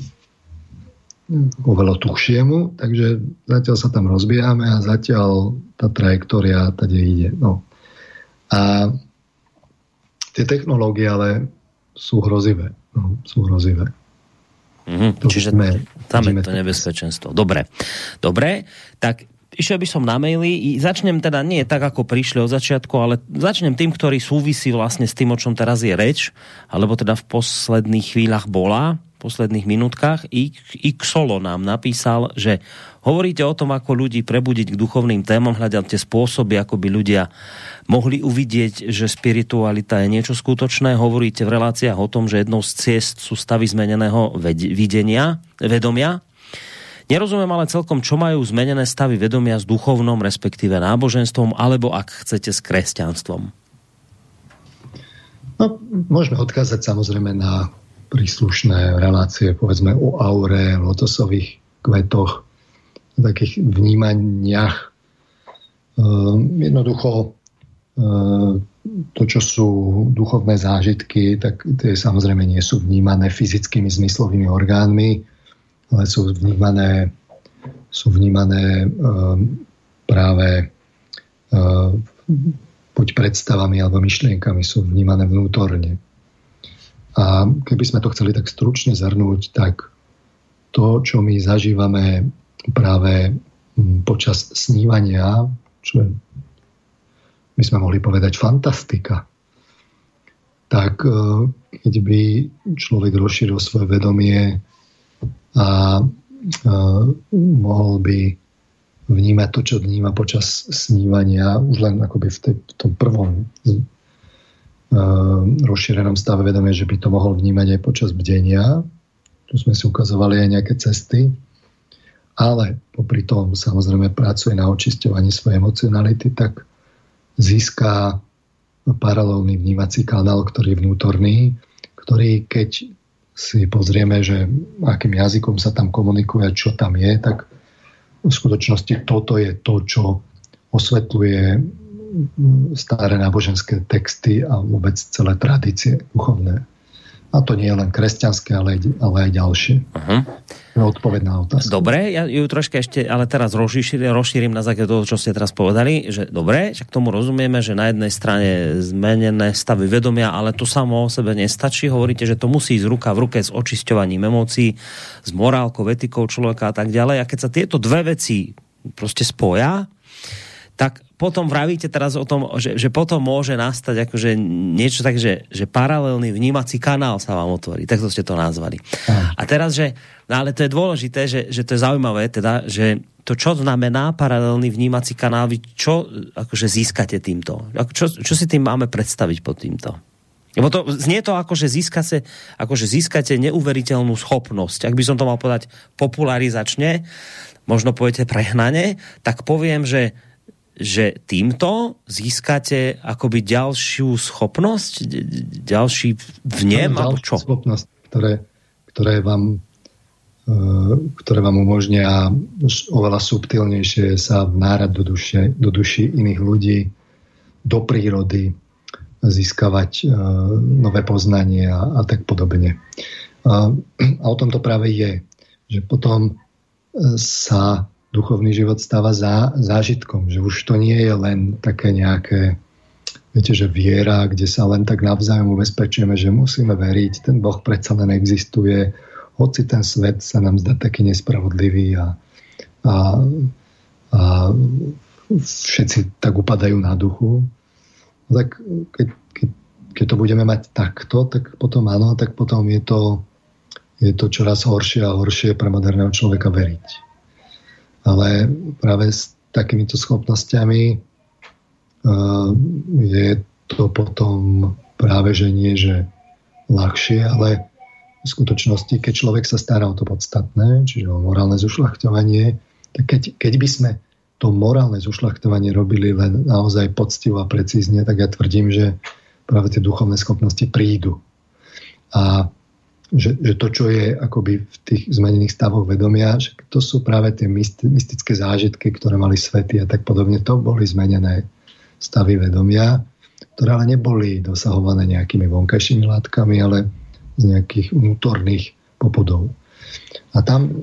[SPEAKER 2] oveľa tuchšiemu, takže zatiaľ sa tam rozbiehame a zatiaľ tá trajektória tady ide. No. A tie technológie ale sú hrozivé. No, sú hrozivé.
[SPEAKER 1] Mm-hmm. To Čiže sme, tam je to nebezpečenstvo. Dobre. Dobre, tak išiel by som na maily. Začnem teda nie tak, ako prišli od začiatku, ale začnem tým, ktorý súvisí vlastne s tým, o čom teraz je reč, alebo teda v posledných chvíľach bola posledných minútkach. Xolo nám napísal, že hovoríte o tom, ako ľudí prebudiť k duchovným témam, hľadáte spôsoby, ako by ľudia mohli uvidieť, že spiritualita je niečo skutočné. Hovoríte v reláciách o tom, že jednou z ciest sú stavy zmeneného videnia, vedomia. Nerozumiem ale celkom, čo majú zmenené stavy vedomia s duchovnom, respektíve náboženstvom, alebo ak chcete s kresťanstvom.
[SPEAKER 2] No, môžeme odkázať samozrejme na príslušné relácie, povedzme o aure, lotosových kvetoch, takých vnímaniach. Ehm, jednoducho ehm, to, čo sú duchovné zážitky, tak tie samozrejme nie sú vnímané fyzickými zmyslovými orgánmi, ale sú vnímané, sú vnímané ehm, práve buď predstavami alebo myšlienkami, sú vnímané vnútorne. A keby sme to chceli tak stručne zhrnúť, tak to, čo my zažívame práve počas snívania, čo by sme mohli povedať fantastika, tak e, keď by človek rozšíril svoje vedomie a, mohol by vnímať to, čo vníma počas snívania, už len akoby v, tej, v tom prvom Ehm, rozšírenom stave vedomie, že by to mohol vnímať aj počas bdenia. Tu sme si ukazovali aj nejaké cesty. Ale popri tom samozrejme pracuje na očisťovaní svojej emocionality, tak získa paralelný vnímací kanál, ktorý je vnútorný, ktorý keď si pozrieme, že akým jazykom sa tam komunikuje, čo tam je, tak v skutočnosti toto je to, čo osvetľuje staré náboženské texty a vôbec celé tradície duchovné. A to nie je len kresťanské, ale, ale aj ďalšie. Uh-huh. Odpoveď na otázku.
[SPEAKER 1] Dobre, ja ju troška ešte, ale teraz rozšírim, rozšírim na základe toho, čo ste teraz povedali, že dobre, však tomu rozumieme, že na jednej strane zmenené stavy vedomia, ale to samo o sebe nestačí. Hovoríte, že to musí ísť ruka v ruke s očisťovaním emócií, s morálkou, etikou človeka a tak ďalej. A keď sa tieto dve veci proste spoja, tak potom vravíte teraz o tom, že, že potom môže nastať akože niečo tak, že, že paralelný vnímací kanál sa vám otvorí. Tak to ste to nazvali. A teraz, že, no ale to je dôležité, že, že to je zaujímavé, teda, že to, čo znamená paralelný vnímací kanál, vy čo akože získate týmto? Čo, čo si tým máme predstaviť pod týmto? Lebo to, znie to ako, že získate, ako, že získate neuveriteľnú schopnosť. Ak by som to mal povedať popularizačne, možno poviete prehnane, tak poviem, že že týmto získate akoby ďalšiu schopnosť, ďalší vnem, alebo čo?
[SPEAKER 2] Schopnosť, ktoré, ktoré vám e, ktoré vám umožnia oveľa subtilnejšie sa vnárať do, duše, do duši iných ľudí, do prírody, získavať uh, nové poznanie a, a tak podobne. Uh, a o tom to práve je, že potom sa duchovný život stáva zá, zážitkom, že už to nie je len také nejaké viete, že viera, kde sa len tak navzájom ubezpečujeme, že musíme veriť, ten Boh predsa len existuje, hoci ten svet sa nám zdá taký nespravodlivý a, a, a všetci tak upadajú na duchu. Tak keď, keď, keď to budeme mať takto, tak potom áno, tak potom je to, je to čoraz horšie a horšie pre moderného človeka veriť. Ale práve s takýmito schopnosťami uh, je to potom práve, že nie, že ľahšie, ale v skutočnosti, keď človek sa stará o to podstatné, čiže o morálne zušľachtovanie, tak keď, keď by sme to morálne zušľachtovanie robili len naozaj poctivo a precízne, tak ja tvrdím, že práve tie duchovné schopnosti prídu. A že, že to, čo je akoby v tých zmenených stavoch vedomia, že to sú práve tie mystické zážitky, ktoré mali svety a tak podobne, to boli zmenené stavy vedomia, ktoré ale neboli dosahované nejakými vonkajšími látkami, ale z nejakých vnútorných popudov. A tam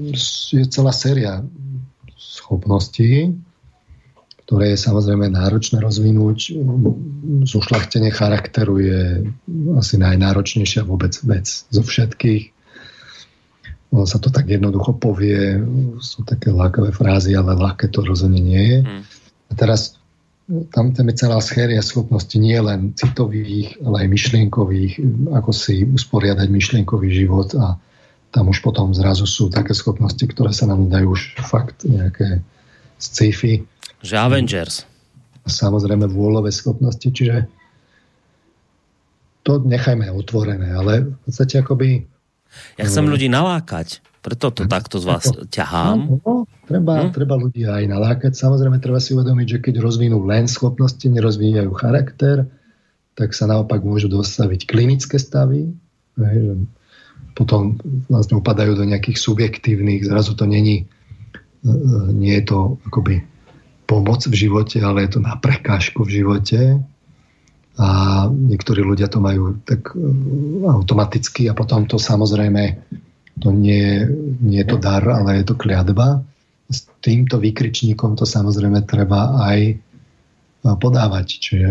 [SPEAKER 2] je celá séria schopností, ktoré je samozrejme náročné rozvinúť. Zušľachtenie charakteru je asi najnáročnejšia vôbec vec zo všetkých. Ono sa to tak jednoducho povie, sú také lákavé frázy, ale ľahké to rozhodne nie je. Hmm. A teraz tam, je celá schéria schopností nie len citových, ale aj myšlienkových, ako si usporiadať myšlienkový život a tam už potom zrazu sú také schopnosti, ktoré sa nám dajú už fakt nejaké sci-fi
[SPEAKER 1] že Avengers.
[SPEAKER 2] Samozrejme vôľové schopnosti, čiže to nechajme otvorené, ale v podstate akoby...
[SPEAKER 1] Ja chcem ľudí nalákať, preto to takto z vás ťahám.
[SPEAKER 2] No, no, treba, hm? treba ľudí aj nalákať. Samozrejme, treba si uvedomiť, že keď rozvinú len schopnosti, nerozvíjajú charakter, tak sa naopak môžu dostaviť klinické stavy, že potom vlastne upadajú do nejakých subjektívnych, zrazu to není, nie je to akoby pomoc v živote, ale je to na prekážku v živote. A niektorí ľudia to majú tak e, automaticky a potom to samozrejme to nie, nie je to dar, ale je to kliadba. S týmto výkričníkom to samozrejme treba aj e, podávať. Čiže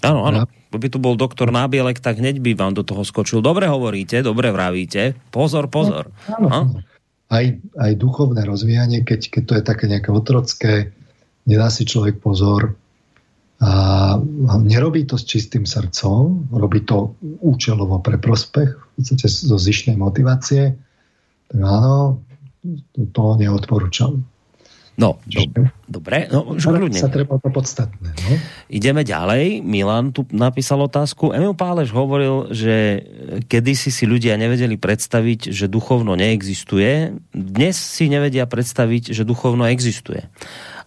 [SPEAKER 1] Áno, áno. Keby tu bol doktor Nábielek, tak hneď by vám do toho skočil. Dobre hovoríte, dobre vravíte. Pozor, pozor.
[SPEAKER 2] No, áno. Aj, aj duchovné rozvíjanie, keď, keď to je také nejaké otrocké, nedá si človek pozor a nerobí to s čistým srdcom, robí to účelovo pre prospech, v podstate zo zišnej motivácie, tak áno, to neodporúčam.
[SPEAKER 1] No, do, dobre, no už
[SPEAKER 2] Sa treba to podstatné. No?
[SPEAKER 1] Ideme ďalej. Milan tu napísal otázku. Emil Páleš hovoril, že kedysi si ľudia nevedeli predstaviť, že duchovno neexistuje. Dnes si nevedia predstaviť, že duchovno existuje.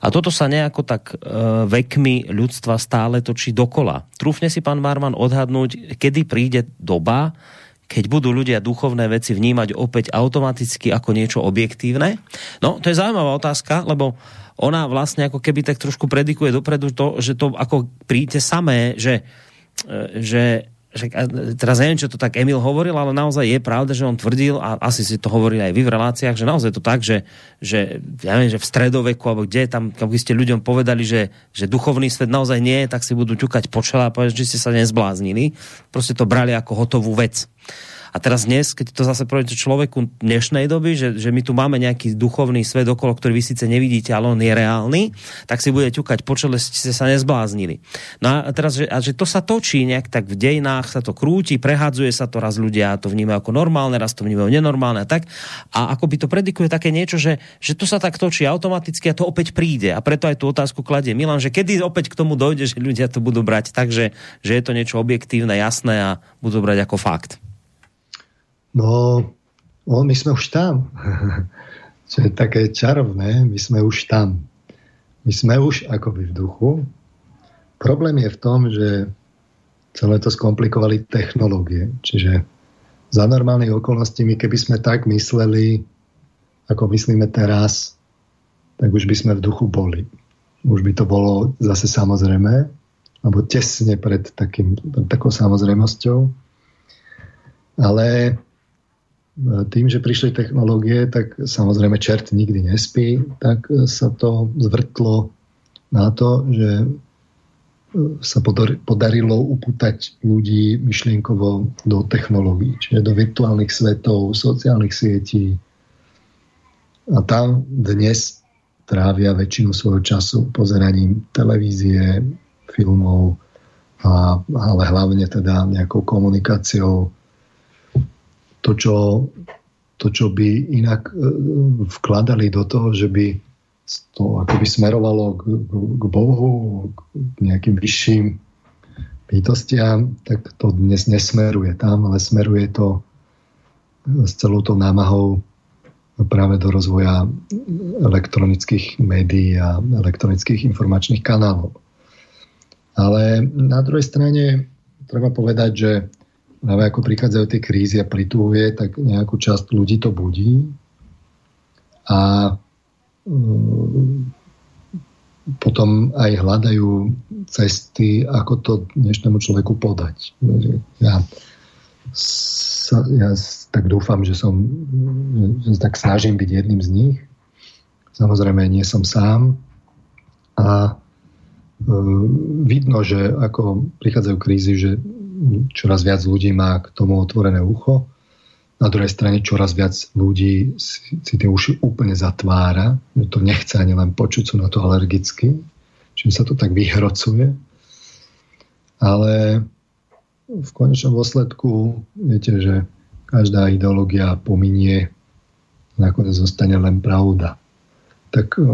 [SPEAKER 1] A toto sa nejako tak e, vekmi ľudstva stále točí dokola. Trúfne si, pán Marman, odhadnúť, kedy príde doba, keď budú ľudia duchovné veci vnímať opäť automaticky ako niečo objektívne? No, to je zaujímavá otázka, lebo ona vlastne ako keby tak trošku predikuje dopredu to, že to ako príde samé, že, e, že že, teraz neviem, čo to tak Emil hovoril, ale naozaj je pravda, že on tvrdil, a asi si to hovorili aj vy v reláciách, že naozaj to tak, že, že ja neviem, že v stredoveku, alebo kde tam, keď ste ľuďom povedali, že, že duchovný svet naozaj nie je, tak si budú ťukať počela a povedať, že ste sa nezbláznili. Proste to brali ako hotovú vec. A teraz dnes, keď to zase povedzte človeku dnešnej doby, že, že my tu máme nejaký duchovný svet okolo, ktorý vy síce nevidíte, ale on je reálny, tak si bude ťukať po čele, ste sa nezbláznili. No a teraz, že, a že to sa točí nejak tak v dejinách, sa to krúti, prehádzuje sa to, raz ľudia to vnímajú ako normálne, raz to vnímajú nenormálne a tak. A ako by to predikuje také niečo, že, že to sa tak točí automaticky a to opäť príde. A preto aj tú otázku kladie Milan, že kedy opäť k tomu dojde, že ľudia to budú brať tak, že, že je to niečo objektívne, jasné a budú brať ako fakt.
[SPEAKER 2] No, no, my sme už tam. Čo je také čarovné, my sme už tam. My sme už akoby v duchu. Problém je v tom, že celé to skomplikovali technológie. Čiže za normálnych okolností my keby sme tak mysleli, ako myslíme teraz, tak už by sme v duchu boli. Už by to bolo zase samozrejme, alebo tesne pred, takým, takou samozrejmosťou. Ale tým, že prišli technológie, tak samozrejme čert nikdy nespí, tak sa to zvrtlo na to, že sa podarilo upútať ľudí myšlienkovo do technológií, čiže do virtuálnych svetov, sociálnych sietí. A tam dnes trávia väčšinu svojho času pozeraním televízie, filmov, a, ale hlavne teda nejakou komunikáciou. To, čo, to, čo by inak e, vkladali do toho, že by to akoby smerovalo k, k Bohu, k nejakým vyšším bytostiam, tak to dnes nesmeruje tam, ale smeruje to s celou tou námahou práve do rozvoja elektronických médií a elektronických informačných kanálov. Ale na druhej strane treba povedať, že práve ako prichádzajú tie krízy a prituhuje, tak nejakú časť ľudí to budí a Ehm, potom aj hľadajú cesty, ako to dnešnému človeku podať. Ja, sa, ja tak dúfam, že som že tak snažím byť jedným z nich. Samozrejme, nie som sám. A e, vidno, že ako prichádzajú krízy, že čoraz viac ľudí má k tomu otvorené ucho na druhej strane čoraz viac ľudí si, si tie uši úplne zatvára, že to nechce ani len počuť, sú na to alergicky, čiže sa to tak vyhrocuje. Ale v konečnom dôsledku viete, že každá ideológia pominie, nakoniec zostane len pravda. Tak eh,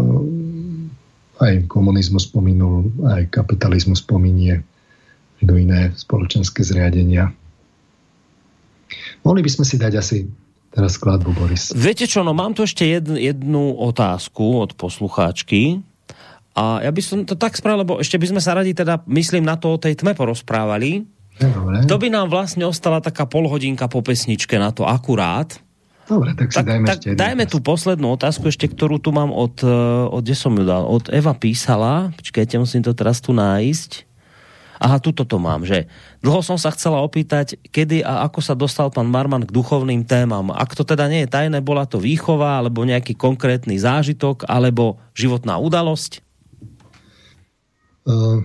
[SPEAKER 2] aj komunizmus pominul, aj kapitalizmus pominie, do iné spoločenské zriadenia. Mohli by sme si dať asi teraz skladbu, Boris.
[SPEAKER 1] Viete čo, no mám tu ešte jedn, jednu otázku od poslucháčky. A ja by som to tak spravil, lebo ešte by sme sa radi teda, myslím, na to o tej tme porozprávali. Dobre. To by nám vlastne ostala taká polhodinka po pesničke na to akurát.
[SPEAKER 2] Dobre, tak si tak, dajme
[SPEAKER 1] tak ešte dajme tú poslednú otázku ešte, ktorú tu mám od, eh, od, kde som ju dal, od Eva písala. Počkajte, musím to teraz tu nájsť. Aha, tuto to mám, že dlho som sa chcela opýtať, kedy a ako sa dostal pán Marman k duchovným témam. Ak to teda nie je tajné, bola to výchova, alebo nejaký konkrétny zážitok, alebo životná udalosť?
[SPEAKER 2] Uh,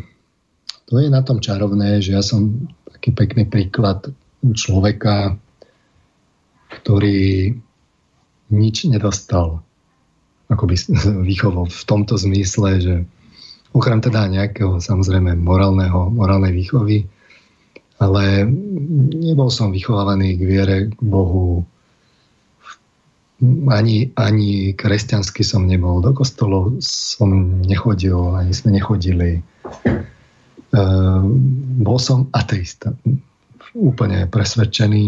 [SPEAKER 2] to je na tom čarovné, že ja som taký pekný príklad človeka, ktorý nič nedostal akoby výchovou v tomto zmysle, že okrem teda nejakého samozrejme morálneho, morálnej výchovy, ale nebol som vychovávaný k viere, k Bohu, ani, ani kresťansky som nebol. Do kostolov som nechodil, ani sme nechodili. E, bol som ateista. Úplne presvedčený.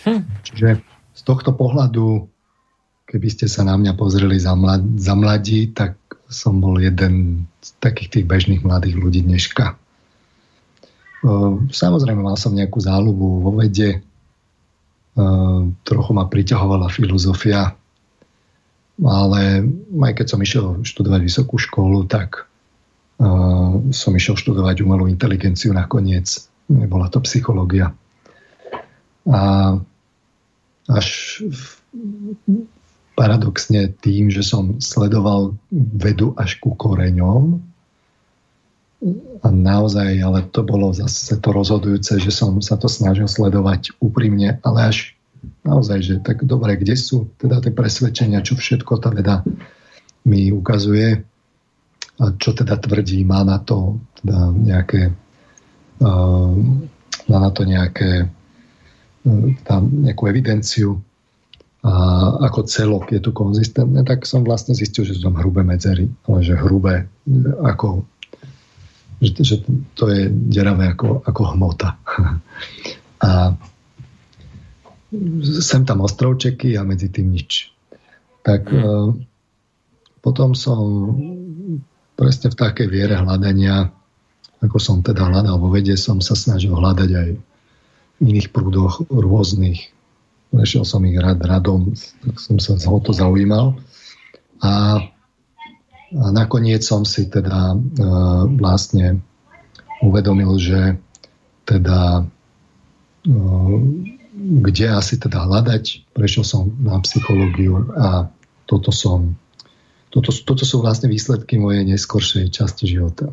[SPEAKER 2] Hm. Čiže z tohto pohľadu, keby ste sa na mňa pozreli za, mlad, za mladí, tak som bol jeden z takých tých bežných mladých ľudí dneška. Samozrejme, mal som nejakú záľubu vo vede, trochu ma priťahovala filozofia, ale aj keď som išiel študovať vysokú školu, tak som išiel študovať umelú inteligenciu nakoniec. Nebola to psychológia. A až paradoxne tým, že som sledoval vedu až ku koreňom. A naozaj, ale to bolo zase to rozhodujúce, že som sa to snažil sledovať úprimne, ale až naozaj, že tak dobre, kde sú teda tie presvedčenia, čo všetko tá veda mi ukazuje a čo teda tvrdí, má na to teda nejaké uh, má na to nejaké uh, tam nejakú evidenciu a ako celok je tu konzistentné, tak som vlastne zistil, že sú tam hrubé medzery, ale že hrubé ako že, že to je deravé ako, ako hmota. A sem tam ostrovčeky a medzi tým nič. Tak hmm. potom som presne v takej viere hľadania, ako som teda hľadal vo vede, som sa snažil hľadať aj v iných prúdoch rôznych Našiel som ich rad radom, tak som sa o to zaujímal. A, a nakoniec som si teda e, vlastne uvedomil, že teda e, kde asi teda hľadať. Prešiel som na psychológiu a toto som toto, toto sú vlastne výsledky mojej neskoršej časti života.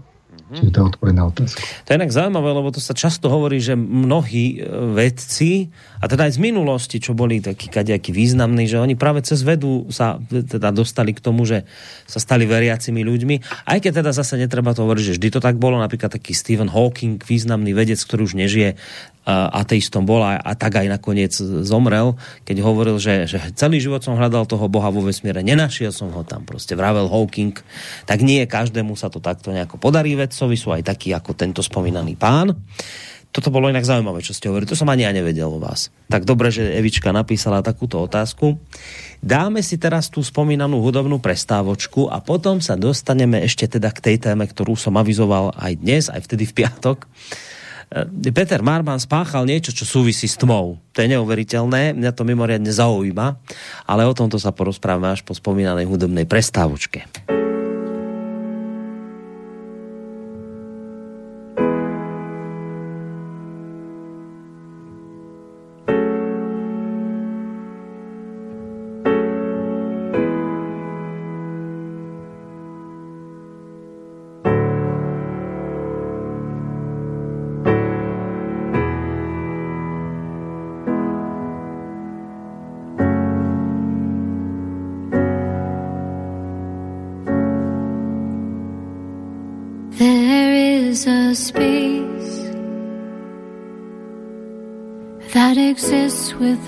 [SPEAKER 2] Čiže to je odpoveď na otázku.
[SPEAKER 1] To je inak zaujímavé, lebo to sa často hovorí, že mnohí e, vedci, a teda aj z minulosti, čo boli takí kadejakí významní, že oni práve cez vedu sa teda dostali k tomu, že sa stali veriacimi ľuďmi. Aj keď teda zase netreba to hovoriť, že vždy to tak bolo. Napríklad taký Stephen Hawking, významný vedec, ktorý už nežije, ateistom bol a, a tak aj nakoniec zomrel, keď hovoril, že, že celý život som hľadal toho Boha vo vesmíre, nenašiel som ho tam, proste vravel Hawking, tak nie každému sa to takto nejako podarí vedcovi, sú aj takí ako tento spomínaný pán. Toto bolo inak zaujímavé, čo ste hovorili. To som ani ja nevedel o vás. Tak dobre, že Evička napísala takúto otázku. Dáme si teraz tú spomínanú hudobnú prestávočku a potom sa dostaneme ešte teda k tej téme, ktorú som avizoval aj dnes, aj vtedy v piatok Peter Marman spáchal niečo, čo súvisí s tmou. To je neuveriteľné, mňa to mimoriadne zaujíma, ale o tomto sa porozprávame až po spomínanej hudobnej prestávočke.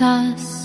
[SPEAKER 3] Us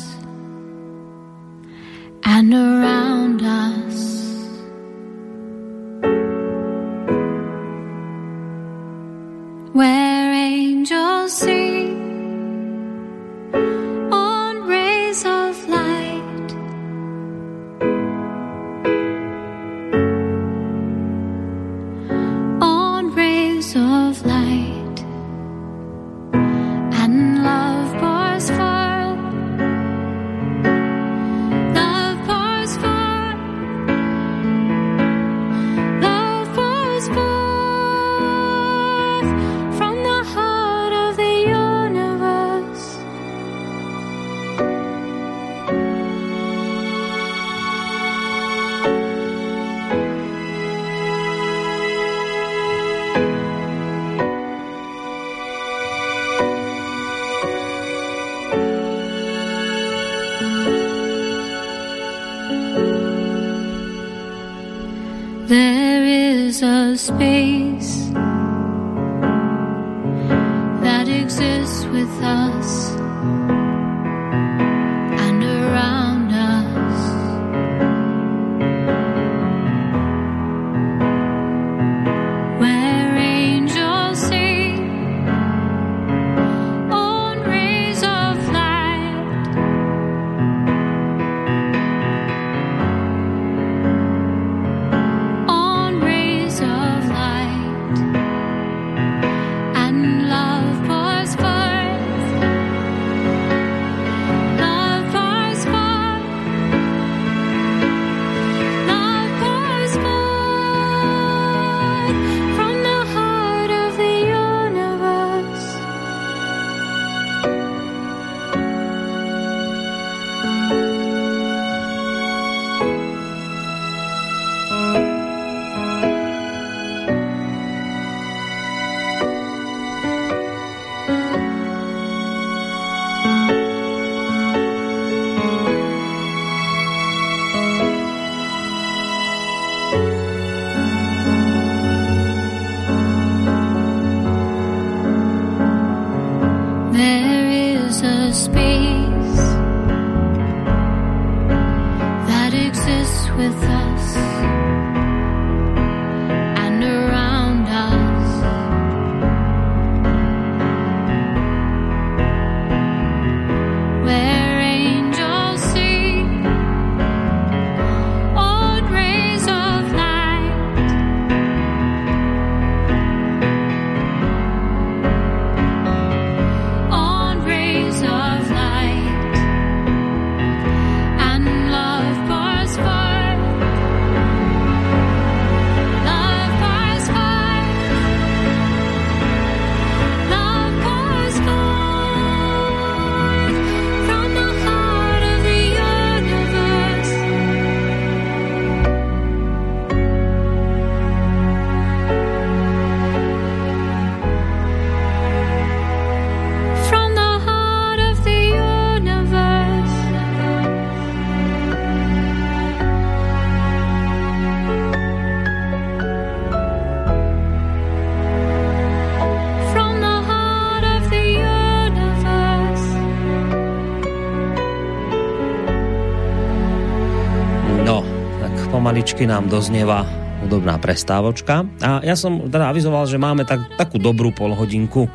[SPEAKER 1] pomaličky nám doznieva hudobná prestávočka. A ja som teda avizoval, že máme tak, takú dobrú polhodinku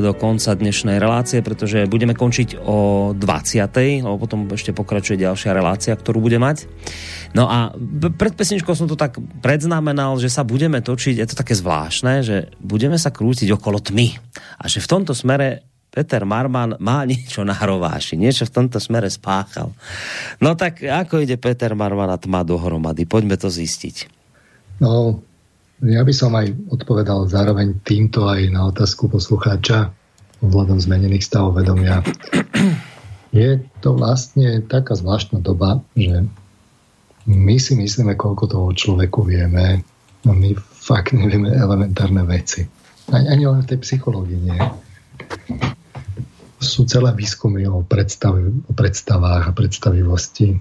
[SPEAKER 1] do konca dnešnej relácie, pretože budeme končiť o 20. lebo potom ešte pokračuje ďalšia relácia, ktorú bude mať. No a pred pesničkou som to tak predznamenal, že sa budeme točiť, je to také zvláštne, že budeme sa krútiť okolo tmy. A že v tomto smere Peter Marman má niečo na hrováši, niečo v tomto smere spáchal. No tak ako ide Peter Marman a tma dohromady? Poďme to zistiť.
[SPEAKER 2] No, ja by som aj odpovedal zároveň týmto aj na otázku poslucháča ohľadom zmenených stavov vedomia. Je to vlastne taká zvláštna doba, že my si myslíme, koľko toho človeku vieme, no my fakt nevieme elementárne veci. Ani, ani len v tej psychológii nie. Sú celé výskumy o, predstav, o predstavách a predstavivosti.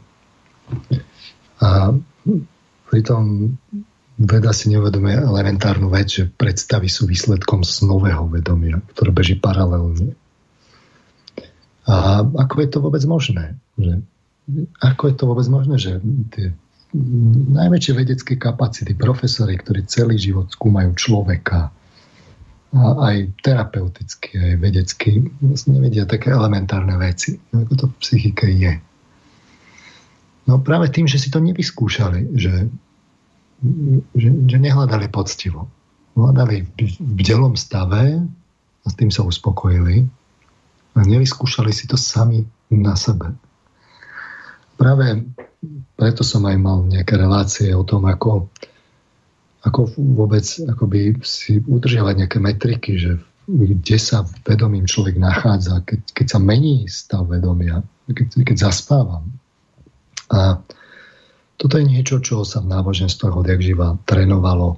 [SPEAKER 2] A pritom veda si neuvedomuje elementárnu vec, že predstavy sú výsledkom snového vedomia, ktoré beží paralelne. A ako je to vôbec možné? Že, ako je to vôbec možné, že tie najväčšie vedecké kapacity, profesory, ktorí celý život skúmajú človeka, aj terapeuticky, aj vedecky, vlastne nevedia také elementárne veci, ako to v psychike je. No práve tým, že si to nevyskúšali, že že, že nehľadali poctivo. Hľadali v bdelom stave a s tým sa uspokojili a nevyskúšali si to sami na sebe. Práve preto som aj mal nejaké relácie o tom, ako, ako vôbec akoby si udržiavať nejaké metriky, že kde sa vedomím človek nachádza, keď, keď sa mení stav vedomia, keď, keď zaspávam. A toto je niečo, čo sa v náboženstvách odjak živa trénovalo,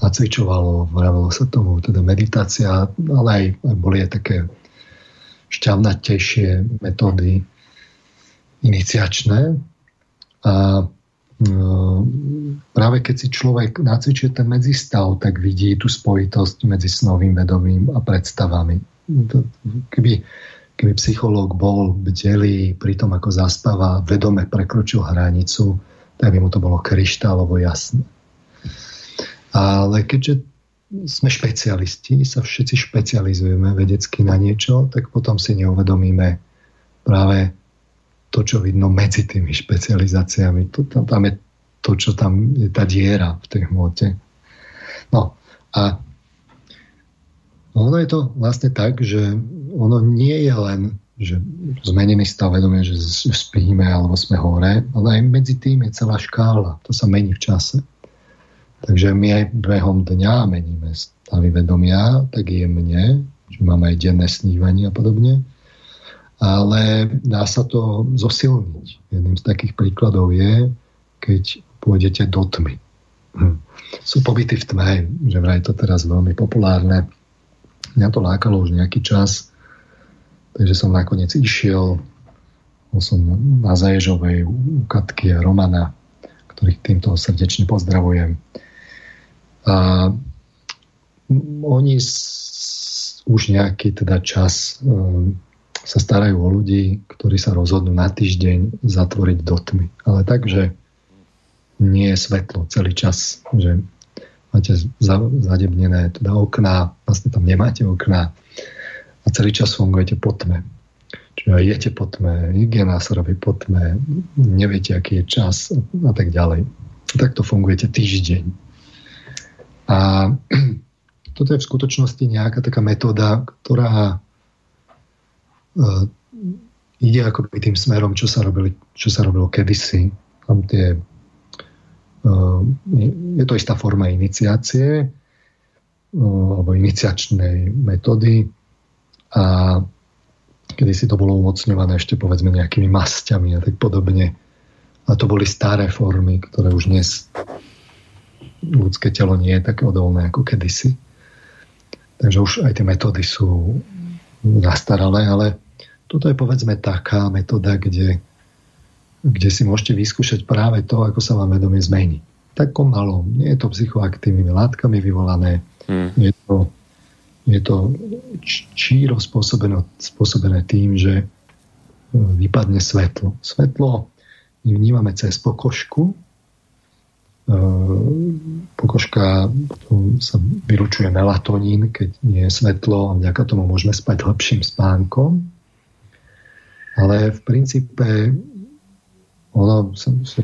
[SPEAKER 2] nacvičovalo, vravilo sa tomu teda meditácia, ale aj, aj boli aj také šťavnatejšie metódy iniciačné. A práve keď si človek nacvičuje ten medzistav, tak vidí tú spojitosť medzi snovým vedomím a predstavami. Keby, keby psychológ bol bdelý pri tom, ako zaspáva, vedome prekročil hranicu, tak by mu to bolo kryštálovo jasné. Ale keďže sme špecialisti, sa všetci špecializujeme vedecky na niečo, tak potom si neuvedomíme práve to, čo vidno medzi tými špecializáciami. To, tam, tam je to, čo tam je tá diera v tej hmote. No a ono je to vlastne tak, že ono nie je len že zmenený stav vedomia, že spíme alebo sme hore, ale aj medzi tým je celá škála. To sa mení v čase. Takže my aj behom dňa meníme stavy vedomia, tak jemne, že máme aj denné snívanie a podobne. Ale dá sa to zosilniť. Jedným z takých príkladov je, keď pôjdete do tmy. Hm. Sú pobyty v tme, že vraj to teraz veľmi populárne. Mňa to lákalo už nejaký čas, Takže som nakoniec išiel, bol som na Zaježovej u Katky a Romana, ktorých týmto srdečne pozdravujem. A oni s, už nejaký teda čas um, sa starajú o ľudí, ktorí sa rozhodnú na týždeň zatvoriť do tmy. Ale tak, že nie je svetlo celý čas, že máte zadebnené teda okná, vlastne tam nemáte okná, a celý čas fungujete po tme. Čiže jete po tme, hygiena sa robí po tme, neviete, aký je čas a tak ďalej. Takto fungujete týždeň. A toto je v skutočnosti nejaká taká metóda, ktorá ide akoby tým smerom, čo sa, robili, čo sa robilo kedysi. Tam tie, uh, je to istá forma iniciácie uh, alebo iniciačnej metódy, a kedy si to bolo umocňované ešte povedzme nejakými masťami a tak podobne. A to boli staré formy, ktoré už dnes ľudské telo nie je také odolné ako kedysi. Takže už aj tie metódy sú zastaralé, ale toto je povedzme taká metóda, kde, kde si môžete vyskúšať práve to, ako sa vám vedomie zmení. Takom malom. Nie je to psychoaktívnymi látkami vyvolané. Hmm. Je to je to číro spôsobené, tým, že e, vypadne svetlo. Svetlo my vnímame cez pokožku. E, pokožka sa vylučuje melatonín, keď nie je svetlo a vďaka tomu môžeme spať hlbším spánkom. Ale v princípe ono,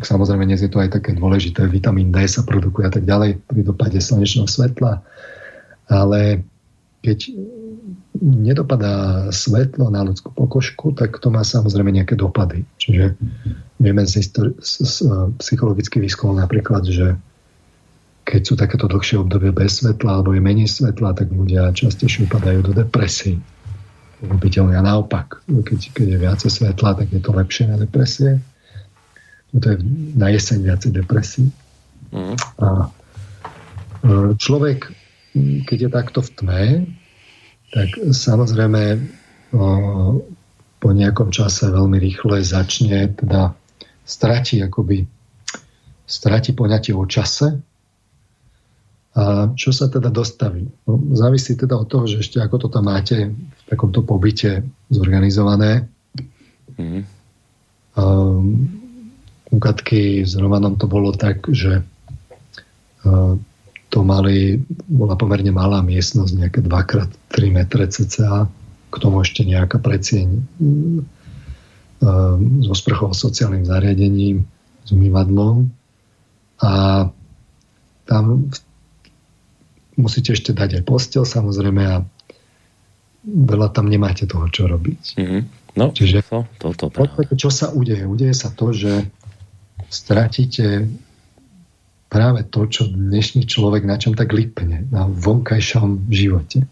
[SPEAKER 2] samozrejme dnes je to aj také dôležité, vitamín D sa produkuje a tak ďalej pri dopade slnečného svetla, ale keď nedopadá svetlo na ľudskú pokožku, tak to má samozrejme nejaké dopady. Čiže vieme z, histori- z, z psychologický výskum napríklad, že keď sú takéto dlhšie obdobie bez svetla alebo je menej svetla, tak ľudia častejšie upadajú do depresie. Pochopiteľne a naopak, keď, keď je viacej svetla, tak je to lepšie na depresie. No to je na jeseň viacej depresí. Mm. A e, človek, keď je takto v tme, tak samozrejme e, po nejakom čase veľmi rýchle začne teda stratí akoby stratí poňatie o čase a čo sa teda dostaví? No, závisí teda od toho, že ešte ako to tam máte v takomto pobyte zorganizované. Mm. Um, u Katky s Romanom to bolo tak, že uh, to mali, bola pomerne malá miestnosť, nejaké 2x3 metre cca, k tomu ešte nejaká predsieň uh, so sprchou sociálnym zariadením, s umývadlom a tam musíte ešte dať aj postel samozrejme a veľa tam nemáte toho, čo robiť. Mm-hmm.
[SPEAKER 1] No, Čiže to, to, to,
[SPEAKER 2] to, čo sa udeje? Udeje sa to, že stratíte práve to, čo dnešný človek na čom tak lipne, na vonkajšom živote.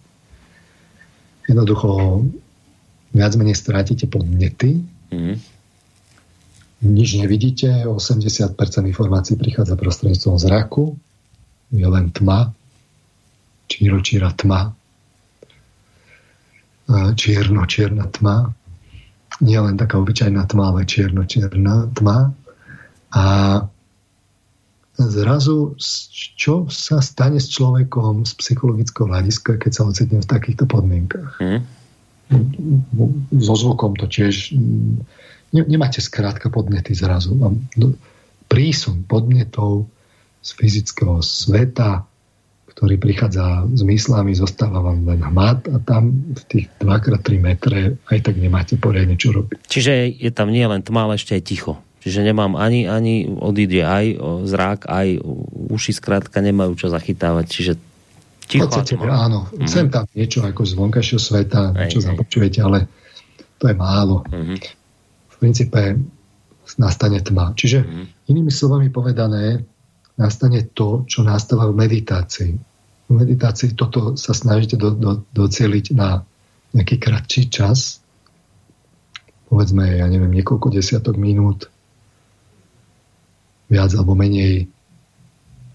[SPEAKER 2] Jednoducho viac menej strátite podnety, mm-hmm. nič nevidíte, 80% informácií prichádza prostredníctvom zraku, je len tma, číro, číra tma, čierno, čierna tma, nie len taká obyčajná tma, ale čierno, čierna tma. A zrazu, čo sa stane s človekom z psychologického hľadiska, keď sa ocitne v takýchto podmienkach? Mm. So zvukom to tiež nemáte skrátka podnety zrazu. Prísun podnetov z fyzického sveta, ktorý prichádza s myslami, zostáva vám len hmat a tam v tých 2x3 metre aj tak nemáte poriadne čo robiť.
[SPEAKER 1] Čiže je tam nie len tma, ale ešte aj ticho. Čiže nemám ani, ani odíde aj zrák, aj uši skrátka nemajú čo zachytávať. Čiže ticho.
[SPEAKER 2] V podstate, áno. Mm-hmm. Sem tam niečo ako z vonkajšieho sveta, niečo započujete, ale to je málo. Mm-hmm. V princípe nastane tma. Čiže mm-hmm. inými slovami povedané, nastane to, čo nastáva v meditácii. V meditácii toto sa snažíte do, do, doceliť na nejaký kratší čas, povedzme, ja neviem, niekoľko desiatok minút, viac alebo menej,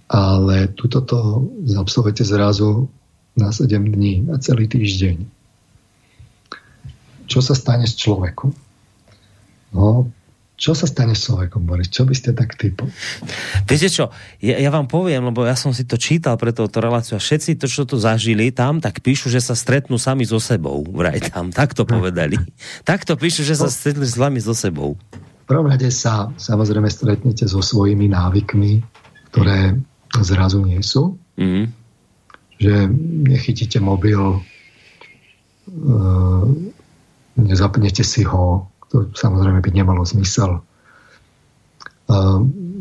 [SPEAKER 2] ale tuto to absolvujete zrazu na 7 dní, na celý týždeň. Čo sa stane s človekom? No, čo sa stane s človekom, Boris? Čo by ste tak typol?
[SPEAKER 1] Viete čo, ja, ja vám poviem, lebo ja som si to čítal pre túto reláciu a všetci to, čo to zažili tam, tak píšu, že sa stretnú sami so sebou. Vraj tam, tak to povedali. tak to píšu, že sa stretnú s vami so sebou.
[SPEAKER 2] V prvom rade sa samozrejme stretnete so svojimi návykmi, ktoré zrazu nie sú. Mm. Že nechytíte mobil, e, nezapnete si ho, to samozrejme by nemalo zmysel.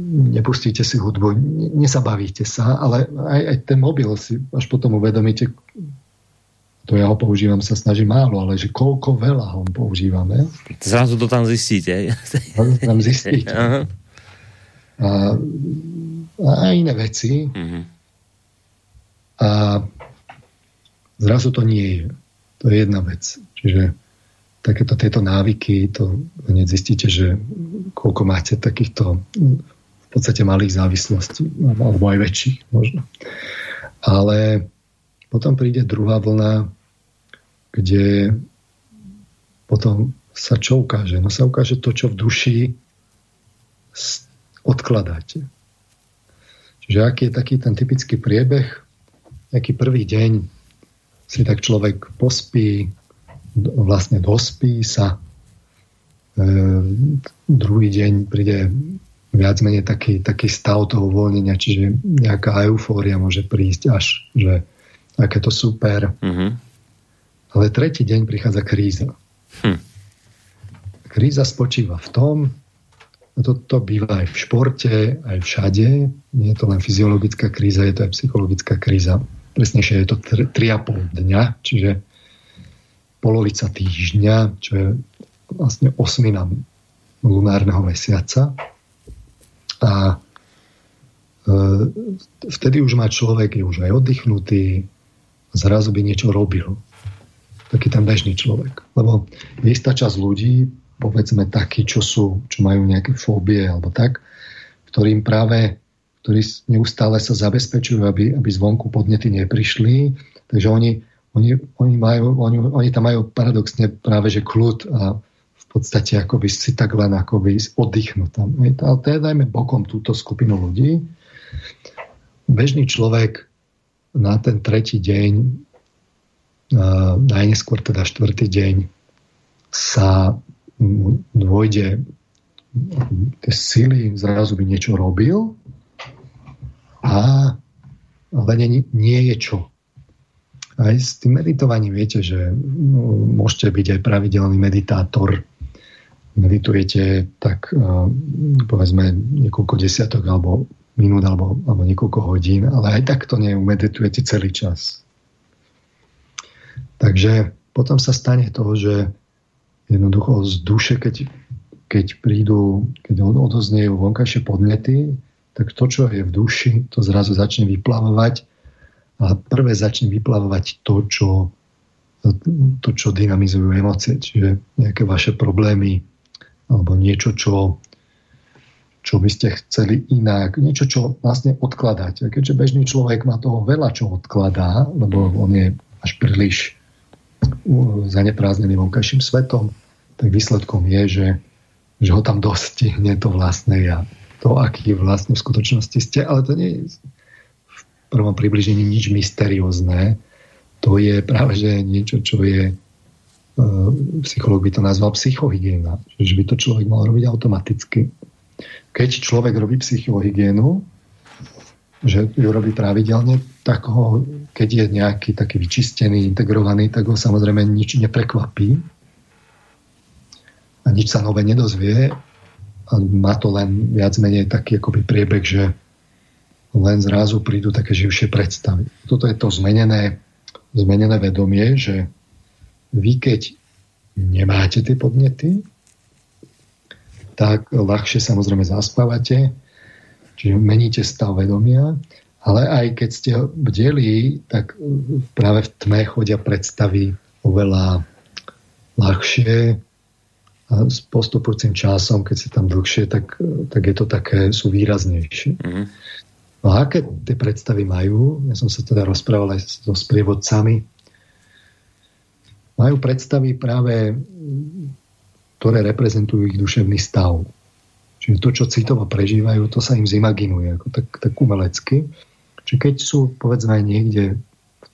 [SPEAKER 2] Nepustíte si hudbu, nezabavíte sa, ale aj, aj ten mobil si až potom uvedomíte, to ja ho používam, sa snažím málo, ale že koľko veľa ho používame.
[SPEAKER 1] Zrazu to tam zistíte.
[SPEAKER 2] Zrazu tam zistíte. A, a iné veci. Mm-hmm. A zrazu to nie je. To je jedna vec. Čiže takéto tieto návyky, to hneď zistíte, že koľko máte takýchto v podstate malých závislostí, alebo aj väčších možno. Ale potom príde druhá vlna, kde potom sa čo ukáže? No sa ukáže to, čo v duši odkladáte. Čiže aký je taký ten typický priebeh, aký prvý deň si tak človek pospí, vlastne dospí sa, druhý deň príde viac menej taký, taký stav toho uvoľnenia, čiže nejaká eufória môže prísť až, že aké to super. Mm-hmm. Ale tretí deň prichádza kríza. Hm. Kríza spočíva v tom, a to, to býva aj v športe, aj všade, nie je to len fyziologická kríza, je to aj psychologická kríza. Presnejšie je to 3,5 dňa, čiže polovica týždňa, čo je vlastne osmina lunárneho mesiaca. A e, vtedy už má človek, je už aj oddychnutý, zrazu by niečo robil. Taký ten bežný človek. Lebo istá časť ľudí, povedzme takí, čo sú, čo majú nejaké fóbie alebo tak, ktorým práve ktorí neustále sa zabezpečujú, aby, aby zvonku podnety neprišli. Takže oni oni, oni, majú, oni, oni tam majú paradoxne práve, že kľud a v podstate akoby si tak len akoby oddychnúť tam. Ale teda dajme bokom túto skupinu ľudí. Bežný človek na ten tretí deň, najneskôr teda štvrtý deň, sa dôjde tie sily, zrazu by niečo robil a ale nie, nie je čo aj s tým meditovaním viete, že no, môžete byť aj pravidelný meditátor. Meditujete tak povedzme niekoľko desiatok alebo minút alebo, alebo niekoľko hodín, ale aj tak to neumeditujete celý čas. Takže potom sa stane to, že jednoducho z duše, keď, keď prídu, keď odoznejú vonkajšie podnety, tak to, čo je v duši, to zrazu začne vyplavovať a prvé začne vyplavovať to, čo, to, čo dynamizujú emócie, čiže nejaké vaše problémy alebo niečo, čo, čo by ste chceli inak, niečo, čo vlastne odkladáte. Keďže bežný človek má toho veľa, čo odkladá, lebo on je až príliš zanepráznený vonkajším svetom, tak výsledkom je, že, že ho tam dostihne to vlastné ja. To, aký vlastne v skutočnosti ste, ale to nie je prvom približení nič mysteriózne. To je práve že niečo, čo je e, psychológ by to nazval psychohygiena. Že by to človek mal robiť automaticky. Keď človek robí psychohygienu, že ju robí pravidelne, tak ho, keď je nejaký taký vyčistený, integrovaný, tak ho samozrejme nič neprekvapí a nič sa nové nedozvie a má to len viac menej taký akoby priebeh, že len zrazu prídu také živšie predstavy. Toto je to zmenené, zmenené vedomie, že vy keď nemáte tie podnety, tak ľahšie samozrejme zaspávate, čiže meníte stav vedomia, ale aj keď ste bdeli, tak práve v tme chodia predstavy oveľa ľahšie a s postupujúcim časom, keď si tam dlhšie, tak, tak je to také, sú výraznejšie. Mm-hmm. No a aké tie predstavy majú? Ja som sa teda rozprával aj so sprievodcami. Majú predstavy práve, ktoré reprezentujú ich duševný stav. Čiže to, čo citovo prežívajú, to sa im zimaginuje, ako tak, tak umelecky. Čiže keď sú, povedzme, niekde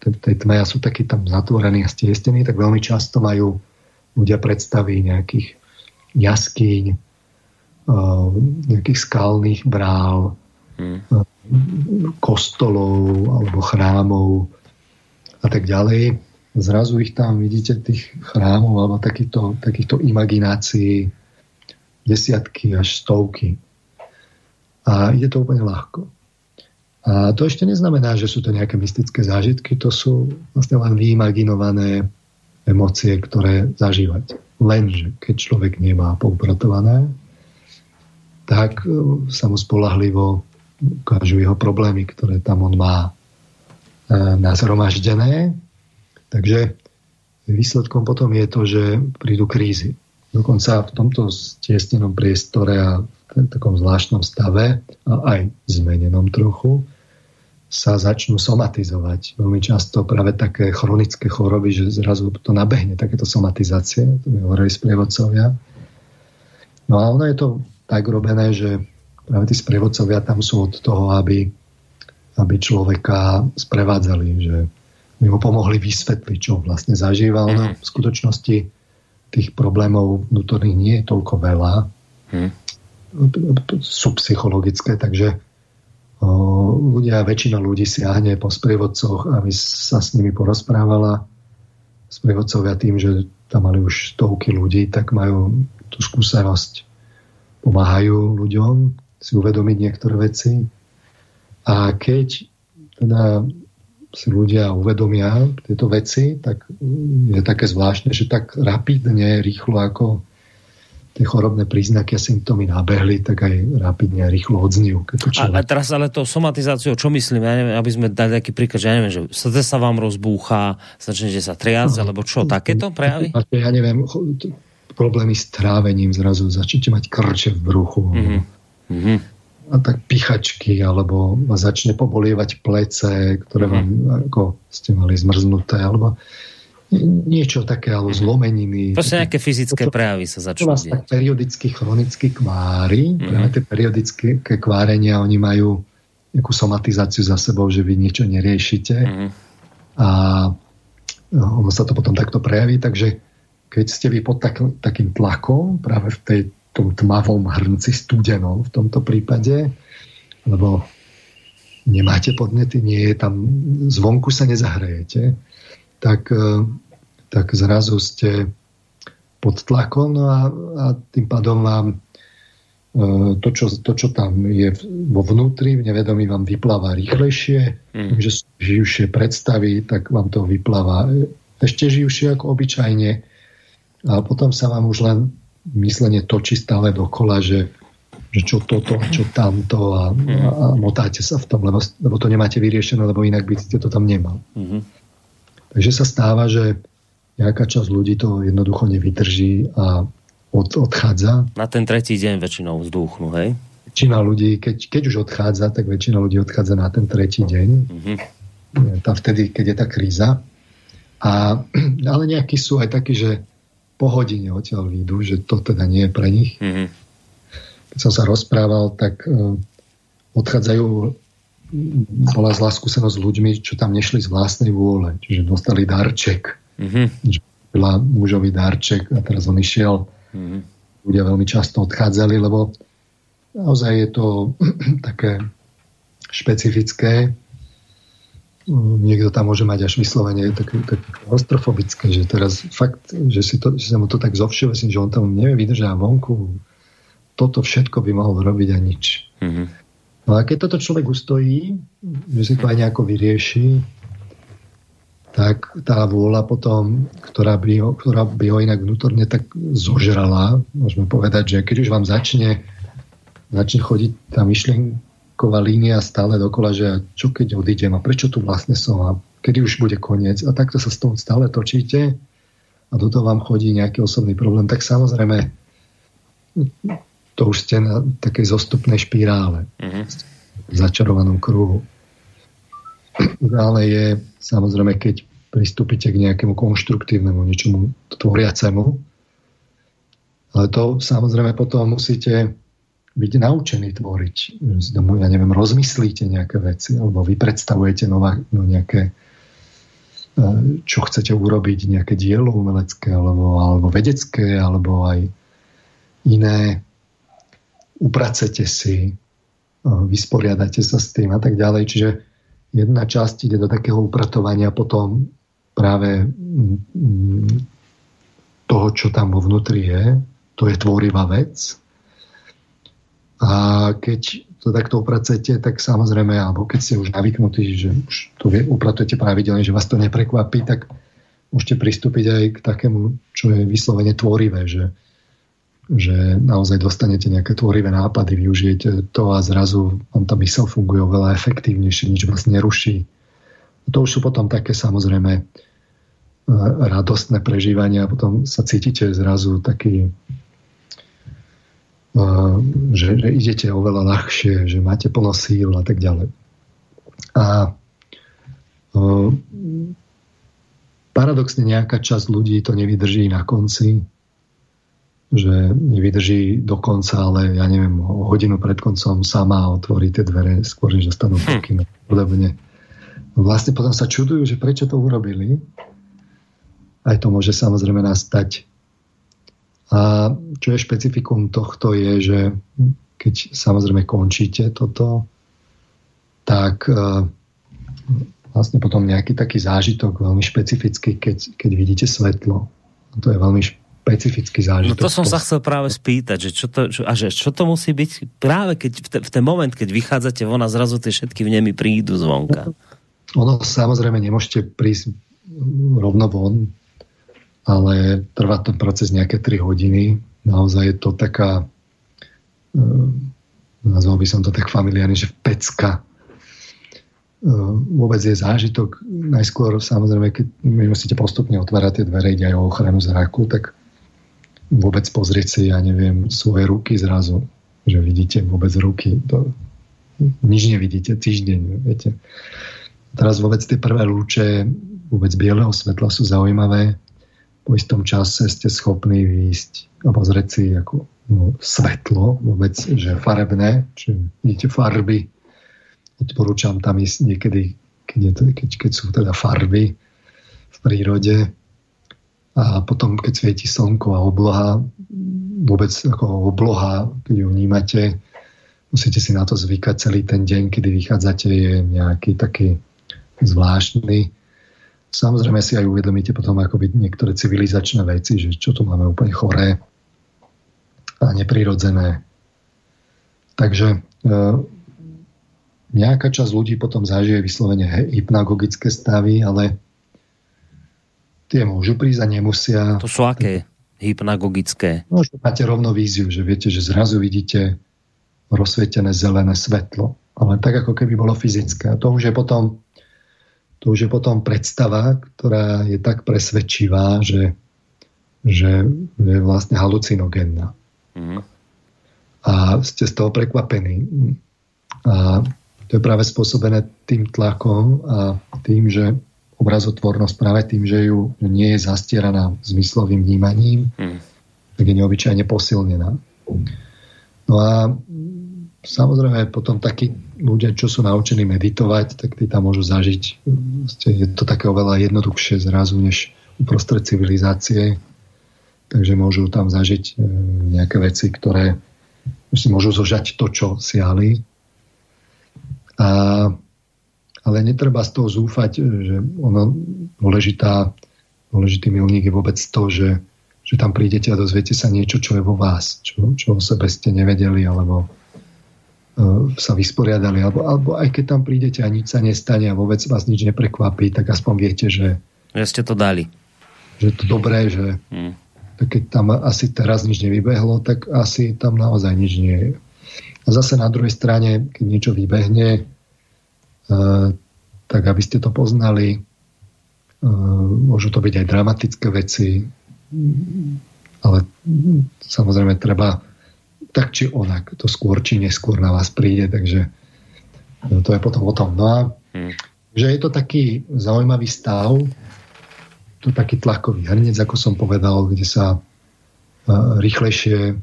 [SPEAKER 2] v tej tme a sú takí tam zatvorení a stiestení, tak veľmi často majú ľudia predstavy nejakých jaskyň, eh, nejakých skalných brál, kostolov alebo chrámov a tak ďalej. Zrazu ich tam vidíte, tých chrámov alebo takýchto, takýchto imaginácií desiatky až stovky. A ide to úplne ľahko. A to ešte neznamená, že sú to nejaké mystické zážitky, to sú vlastne len vyimaginované emócie, ktoré zažívať. Lenže keď človek nemá poupratované, tak sa mu spolahlivo ukážu jeho problémy, ktoré tam on má e, nazhromaždené. Takže výsledkom potom je to, že prídu krízy. Dokonca v tomto stiesnenom priestore a v takom zvláštnom stave a aj zmenenom trochu sa začnú somatizovať. Veľmi často práve také chronické choroby, že zrazu to nabehne, takéto somatizácie, to mi hovorili sprievodcovia. No a ono je to tak robené, že práve tí sprievodcovia tam sú od toho, aby, aby človeka sprevádzali, že by mu pomohli vysvetliť, čo vlastne zažíval. No, v skutočnosti tých problémov vnútorných nie je toľko veľa.
[SPEAKER 1] Hm.
[SPEAKER 2] Sú psychologické, takže o, ľudia, väčšina ľudí siahne po sprievodcoch, aby sa s nimi porozprávala. Sprievodcovia tým, že tam mali už stovky ľudí, tak majú tú skúsenosť. Pomáhajú ľuďom si uvedomiť niektoré veci. A keď teda si ľudia uvedomia tieto veci, tak je také zvláštne, že tak rapidne, rýchlo ako tie chorobné príznaky a symptómy nabehli, tak aj rapidne a rýchlo odzniu. Keď to
[SPEAKER 1] človek... a, a teraz ale to somatizáciou, čo myslím, ja neviem, aby sme dali taký príklad, že ja neviem, že srdce sa vám rozbúcha, začnete sa triasť, alebo čo, takéto prejavy?
[SPEAKER 2] Ja neviem, problémy s trávením zrazu, začnete mať krče v bruchu. Mm-hmm a tak pichačky, alebo začne pobolievať plece, ktoré vám mm. ako ste mali zmrznuté, alebo niečo také, alebo mhm. zlomeniny.
[SPEAKER 1] Proste nejaké fyzické prejavy sa začnú
[SPEAKER 2] vás tak periodicky, chronicky kvári, mm. práve tie periodické kvárenia, oni majú nejakú somatizáciu za sebou, že vy niečo neriešite mm. a no, ono sa to potom takto prejaví, takže keď ste vy pod tak, takým tlakom práve v tej tom tmavom hrnci studenom v tomto prípade, lebo nemáte podnety, nie je tam, zvonku sa nezahrejete, tak, e, tak zrazu ste pod tlakom no a, a tým pádom vám e, to čo, to, čo tam je vo vnútri, v nevedomí vám vypláva rýchlejšie, mm. že sú živšie predstavy, tak vám to vypláva ešte živšie ako obyčajne a potom sa vám už len myslenie točí stále dokola, že, že čo toto a čo tamto a, a motáte sa v tom, lebo, lebo to nemáte vyriešené, lebo inak by ste to tam nemal. Mm-hmm. Takže sa stáva, že nejaká časť ľudí to jednoducho nevydrží a od, odchádza.
[SPEAKER 1] Na ten tretí deň väčšinou vzduchnú, hej?
[SPEAKER 2] Väčšina ľudí, keď, keď už odchádza, tak väčšina ľudí odchádza na ten tretí deň. Mm-hmm. Tam vtedy, keď je tá kríza. A, ale nejakí sú aj takí, že po hodine odtiaľ výjdu, že to teda nie je pre nich. Mm-hmm. Keď som sa rozprával, tak uh, odchádzajú bola zlá skúsenosť s ľuďmi, čo tam nešli z vlastnej vôle. Čiže dostali darček. Mm-hmm. Byla mužový darček a teraz on išiel. Mm-hmm. Ľudia veľmi často odchádzali, lebo naozaj je to také špecifické niekto tam môže mať až vyslovene také, také ostrofobické, že teraz fakt, že, si to, že sa mu to tak zovšeobecní, že on tam nevie vydržať vonku. Toto všetko by mohol robiť a nič. Mm-hmm. No a keď toto človek ustojí, že si to aj nejako vyrieši, tak tá vôľa potom, ktorá by ho, ktorá by ho inak vnútorne tak zožrala, môžeme povedať, že keď už vám začne, začne chodiť tá myšlienka, ková línia stále dokola, že čo keď odídem a prečo tu vlastne som a kedy už bude koniec a takto sa s tom stále točíte a do toho vám chodí nejaký osobný problém, tak samozrejme to už ste na takej zostupnej špirále mm-hmm. v začarovanom kruhu. Ale je samozrejme, keď pristúpite k nejakému konštruktívnemu, niečomu tvoriacemu, ale to samozrejme potom musíte byť naučený tvoriť. Ja neviem, rozmyslíte nejaké veci, alebo vy predstavujete nová, no nejaké e, čo chcete urobiť, nejaké dielo umelecké, alebo, alebo vedecké, alebo aj iné. Upracete si, e, vysporiadate sa s tým a tak ďalej. Čiže jedna časť ide do takého upratovania, potom práve toho, čo tam vo vnútri je, to je tvorivá vec, a keď to takto upracujete, tak samozrejme, alebo keď ste už navyknutí, že už to upratujete pravidelne, že vás to neprekvapí, tak môžete pristúpiť aj k takému, čo je vyslovene tvorivé, že, že naozaj dostanete nejaké tvorivé nápady, využijete to a zrazu vám tá mysel funguje oveľa efektívnejšie, nič vás neruší. To už sú potom také samozrejme e, radostné prežívania a potom sa cítite zrazu taký že, že idete oveľa ľahšie, že máte plno síl a tak ďalej. A paradoxne nejaká časť ľudí to nevydrží na konci, že nevydrží do konca, ale ja neviem, hodinu pred koncom sama otvorí tie dvere, skôr než dostanú hm. pokyn podobne. Vlastne potom sa čudujú, že prečo to urobili. Aj to môže samozrejme nastať A čo je špecifikum tohto je, že keď samozrejme končíte toto, tak e, vlastne potom nejaký taký zážitok veľmi špecifický, keď, keď vidíte svetlo. A to je veľmi špecifický zážitok.
[SPEAKER 1] No to som sa chcel práve spýtať, že čo to, čo, a že čo to musí byť práve keď v, te, v ten moment, keď vychádzate von a zrazu tie všetky v nemi prídu zvonka.
[SPEAKER 2] Ono samozrejme nemôžete prísť rovno von, ale trvá ten proces nejaké 3 hodiny. Naozaj je to taká, uh, nazval by som to tak familiárne, že pecka. Uh, vôbec je zážitok. Najskôr samozrejme, keď my musíte postupne otvárať tie dvere, ide aj o ochranu zraku, tak vôbec pozrieť si, ja neviem, svoje ruky zrazu, že vidíte vôbec ruky. To, nič nevidíte týždeň, viete. Teraz vôbec tie prvé lúče vôbec bieleho svetla sú zaujímavé po istom čase ste schopní výjsť a pozrieť si ako no, svetlo vôbec, že farebné, či vidíte farby. Odporúčam tam ísť niekedy, keď, je to, keď, keď sú teda farby v prírode. A potom, keď svieti slnko a obloha, vôbec ako obloha, keď ju vnímate, musíte si na to zvykať celý ten deň, kedy vychádzate, je nejaký taký zvláštny Samozrejme si aj uvedomíte potom akoby niektoré civilizačné veci, že čo tu máme úplne choré a neprirodzené. Takže e, nejaká časť ľudí potom zažije vyslovene hypnagogické stavy, ale tie môžu prísť a nemusia.
[SPEAKER 1] To sú aké hypnagogické?
[SPEAKER 2] No, že máte rovno víziu, že viete, že zrazu vidíte rozsvietené zelené svetlo. Ale tak, ako keby bolo fyzické. A to už je potom to už je potom predstava, ktorá je tak presvedčivá, že, že je vlastne halucinogénna. Mm. A ste z toho prekvapení. A to je práve spôsobené tým tlakom a tým, že obrazotvornosť práve tým, že ju nie je zastieraná zmyslovým vnímaním, mm. tak je neobyčajne posilnená. No a samozrejme potom takí ľudia, čo sú naučení meditovať, tak tí tam môžu zažiť. Je to také oveľa jednoduchšie zrazu, než uprostred civilizácie. Takže môžu tam zažiť e, nejaké veci, ktoré si môžu zožať to, čo siali. A, ale netreba z toho zúfať, že ono dôležitá, dôležitý milník je vôbec to, že, že tam prídete a dozviete sa niečo, čo je vo vás, čo, čo o sebe ste nevedeli, alebo E, sa vysporiadali, alebo, alebo aj keď tam prídete a nič sa nestane a vôbec vás nič neprekvapí, tak aspoň viete, že...
[SPEAKER 1] Že ste to dali.
[SPEAKER 2] Že to dobré, že hmm. tak keď tam asi teraz nič nevybehlo, tak asi tam naozaj nič nie je. A zase na druhej strane, keď niečo vybehne, uh, tak aby ste to poznali, uh, môžu to byť aj dramatické veci, ale samozrejme treba tak či onak, to skôr či neskôr na vás príde, takže no, to je potom o tom. No a hmm. že je to taký zaujímavý stav, to taký tlakový hrnec, ako som povedal, kde sa uh, rýchlejšie,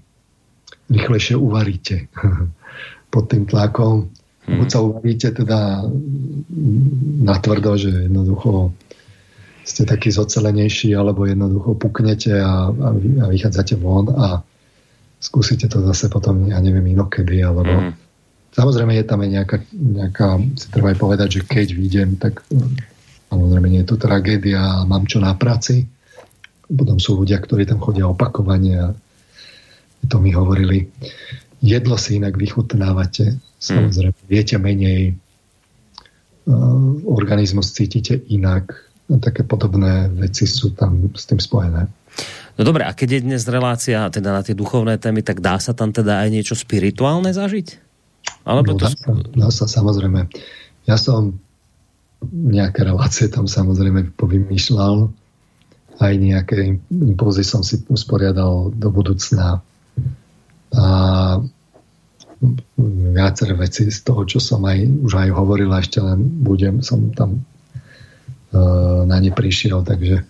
[SPEAKER 2] rýchlejšie uvaríte pod tým tlakom. Hmm. Buď sa uvaríte teda natvrdo, že jednoducho ste taký zocelenejší, alebo jednoducho puknete a, a, a vychádzate von a skúsite to zase potom, ja neviem, inokedy, alebo mm. samozrejme je tam aj nejaká, nejaká, si treba aj povedať, že keď vidím, tak samozrejme nie je to tragédia, mám čo na práci. Potom sú ľudia, ktorí tam chodia opakovane a to mi hovorili. Jedlo si inak vychutnávate, samozrejme, mm. viete menej, organizmus cítite inak, také podobné veci sú tam s tým spojené.
[SPEAKER 1] No dobre, a keď je dnes relácia teda na tie duchovné témy, tak dá sa tam teda aj niečo spirituálne zažiť?
[SPEAKER 2] Alebo no, to... dá, sa, dá sa, samozrejme. Ja som nejaké relácie tam samozrejme povymýšľal, aj nejaké impulzy som si usporiadal do budúcna. A viaceré veci z toho, čo som aj, už aj hovoril, a ešte len budem, som tam uh, na ne prišiel, takže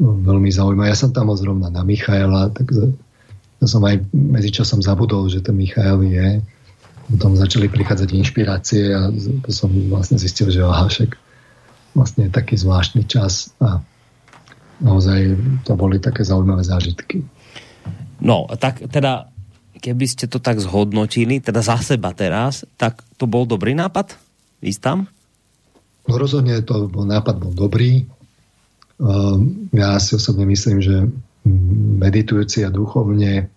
[SPEAKER 2] veľmi zaujímavé. Ja som tam zrovna na Michaela, tak som aj medzičasom zabudol, že ten Michael je. Potom začali prichádzať inšpirácie a to som vlastne zistil, že aha, však vlastne je taký zvláštny čas a naozaj to boli také zaujímavé zážitky.
[SPEAKER 1] No, tak teda, keby ste to tak zhodnotili, teda za seba teraz, tak to bol dobrý nápad? Ísť tam?
[SPEAKER 2] No rozhodne to bol, nápad bol dobrý. Um, ja si osobne myslím, že meditujúci a duchovne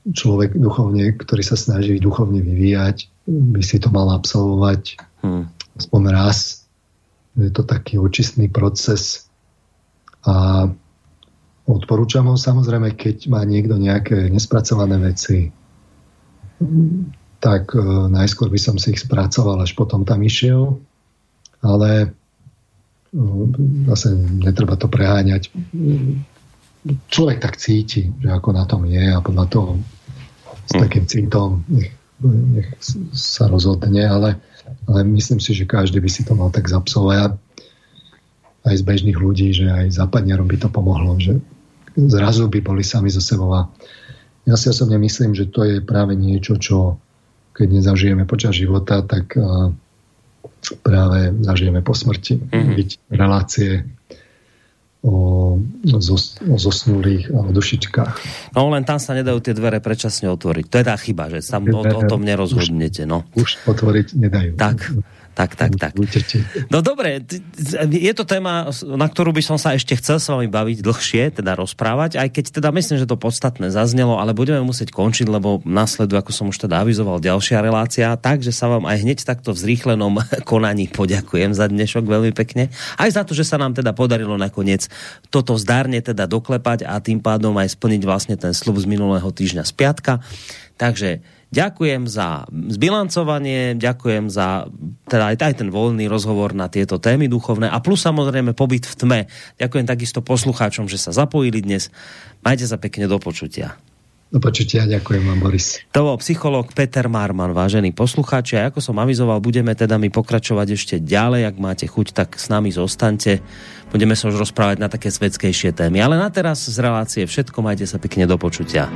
[SPEAKER 2] človek duchovne, ktorý sa snaží duchovne vyvíjať, by si to mal absolvovať hmm. aspoň raz. Je to taký očistný proces a Odporúčam ho samozrejme, keď má niekto nejaké nespracované veci, tak uh, najskôr by som si ich spracoval, až potom tam išiel. Ale zase netreba to preháňať. Človek tak cíti, že ako na tom je a podľa toho s hm. takým citom nech, nech sa rozhodne, ale, ale myslím si, že každý by si to mal tak zapsovať aj z bežných ľudí, že aj západňarom by to pomohlo, že zrazu by boli sami so sebou. A ja si osobne myslím, že to je práve niečo, čo keď nezažijeme počas života, tak práve zažijeme po smrti. Mm-hmm. Byť relácie o, zos, o zosnulých a o dušičkách.
[SPEAKER 1] No len tam sa nedajú tie dvere predčasne otvoriť. To je tá chyba, že tam o, o tom nerozhodnete. No.
[SPEAKER 2] Už, už otvoriť nedajú.
[SPEAKER 1] Tak. Tak, tak, tak. No dobre, je to téma, na ktorú by som sa ešte chcel s vami baviť dlhšie, teda rozprávať, aj keď teda myslím, že to podstatné zaznelo, ale budeme musieť končiť, lebo nasleduje, ako som už teda avizoval, ďalšia relácia, takže sa vám aj hneď takto v zrýchlenom konaní poďakujem za dnešok veľmi pekne. Aj za to, že sa nám teda podarilo nakoniec toto zdárne teda doklepať a tým pádom aj splniť vlastne ten slub z minulého týždňa z piatka. Takže Ďakujem za zbilancovanie, ďakujem za teda aj, aj ten voľný rozhovor na tieto témy duchovné a plus samozrejme pobyt v tme. Ďakujem takisto poslucháčom, že sa zapojili dnes. Majte sa pekne do počutia.
[SPEAKER 2] Do počutia, ďakujem vám, Boris.
[SPEAKER 1] To bol psychológ Peter Marman, vážení poslucháči. A ako som avizoval, budeme teda mi pokračovať ešte ďalej. Ak máte chuť, tak s nami zostaňte. Budeme sa už rozprávať na také svetskejšie témy. Ale na teraz z relácie všetko. Majte sa pekne do počutia.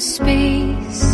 [SPEAKER 4] space.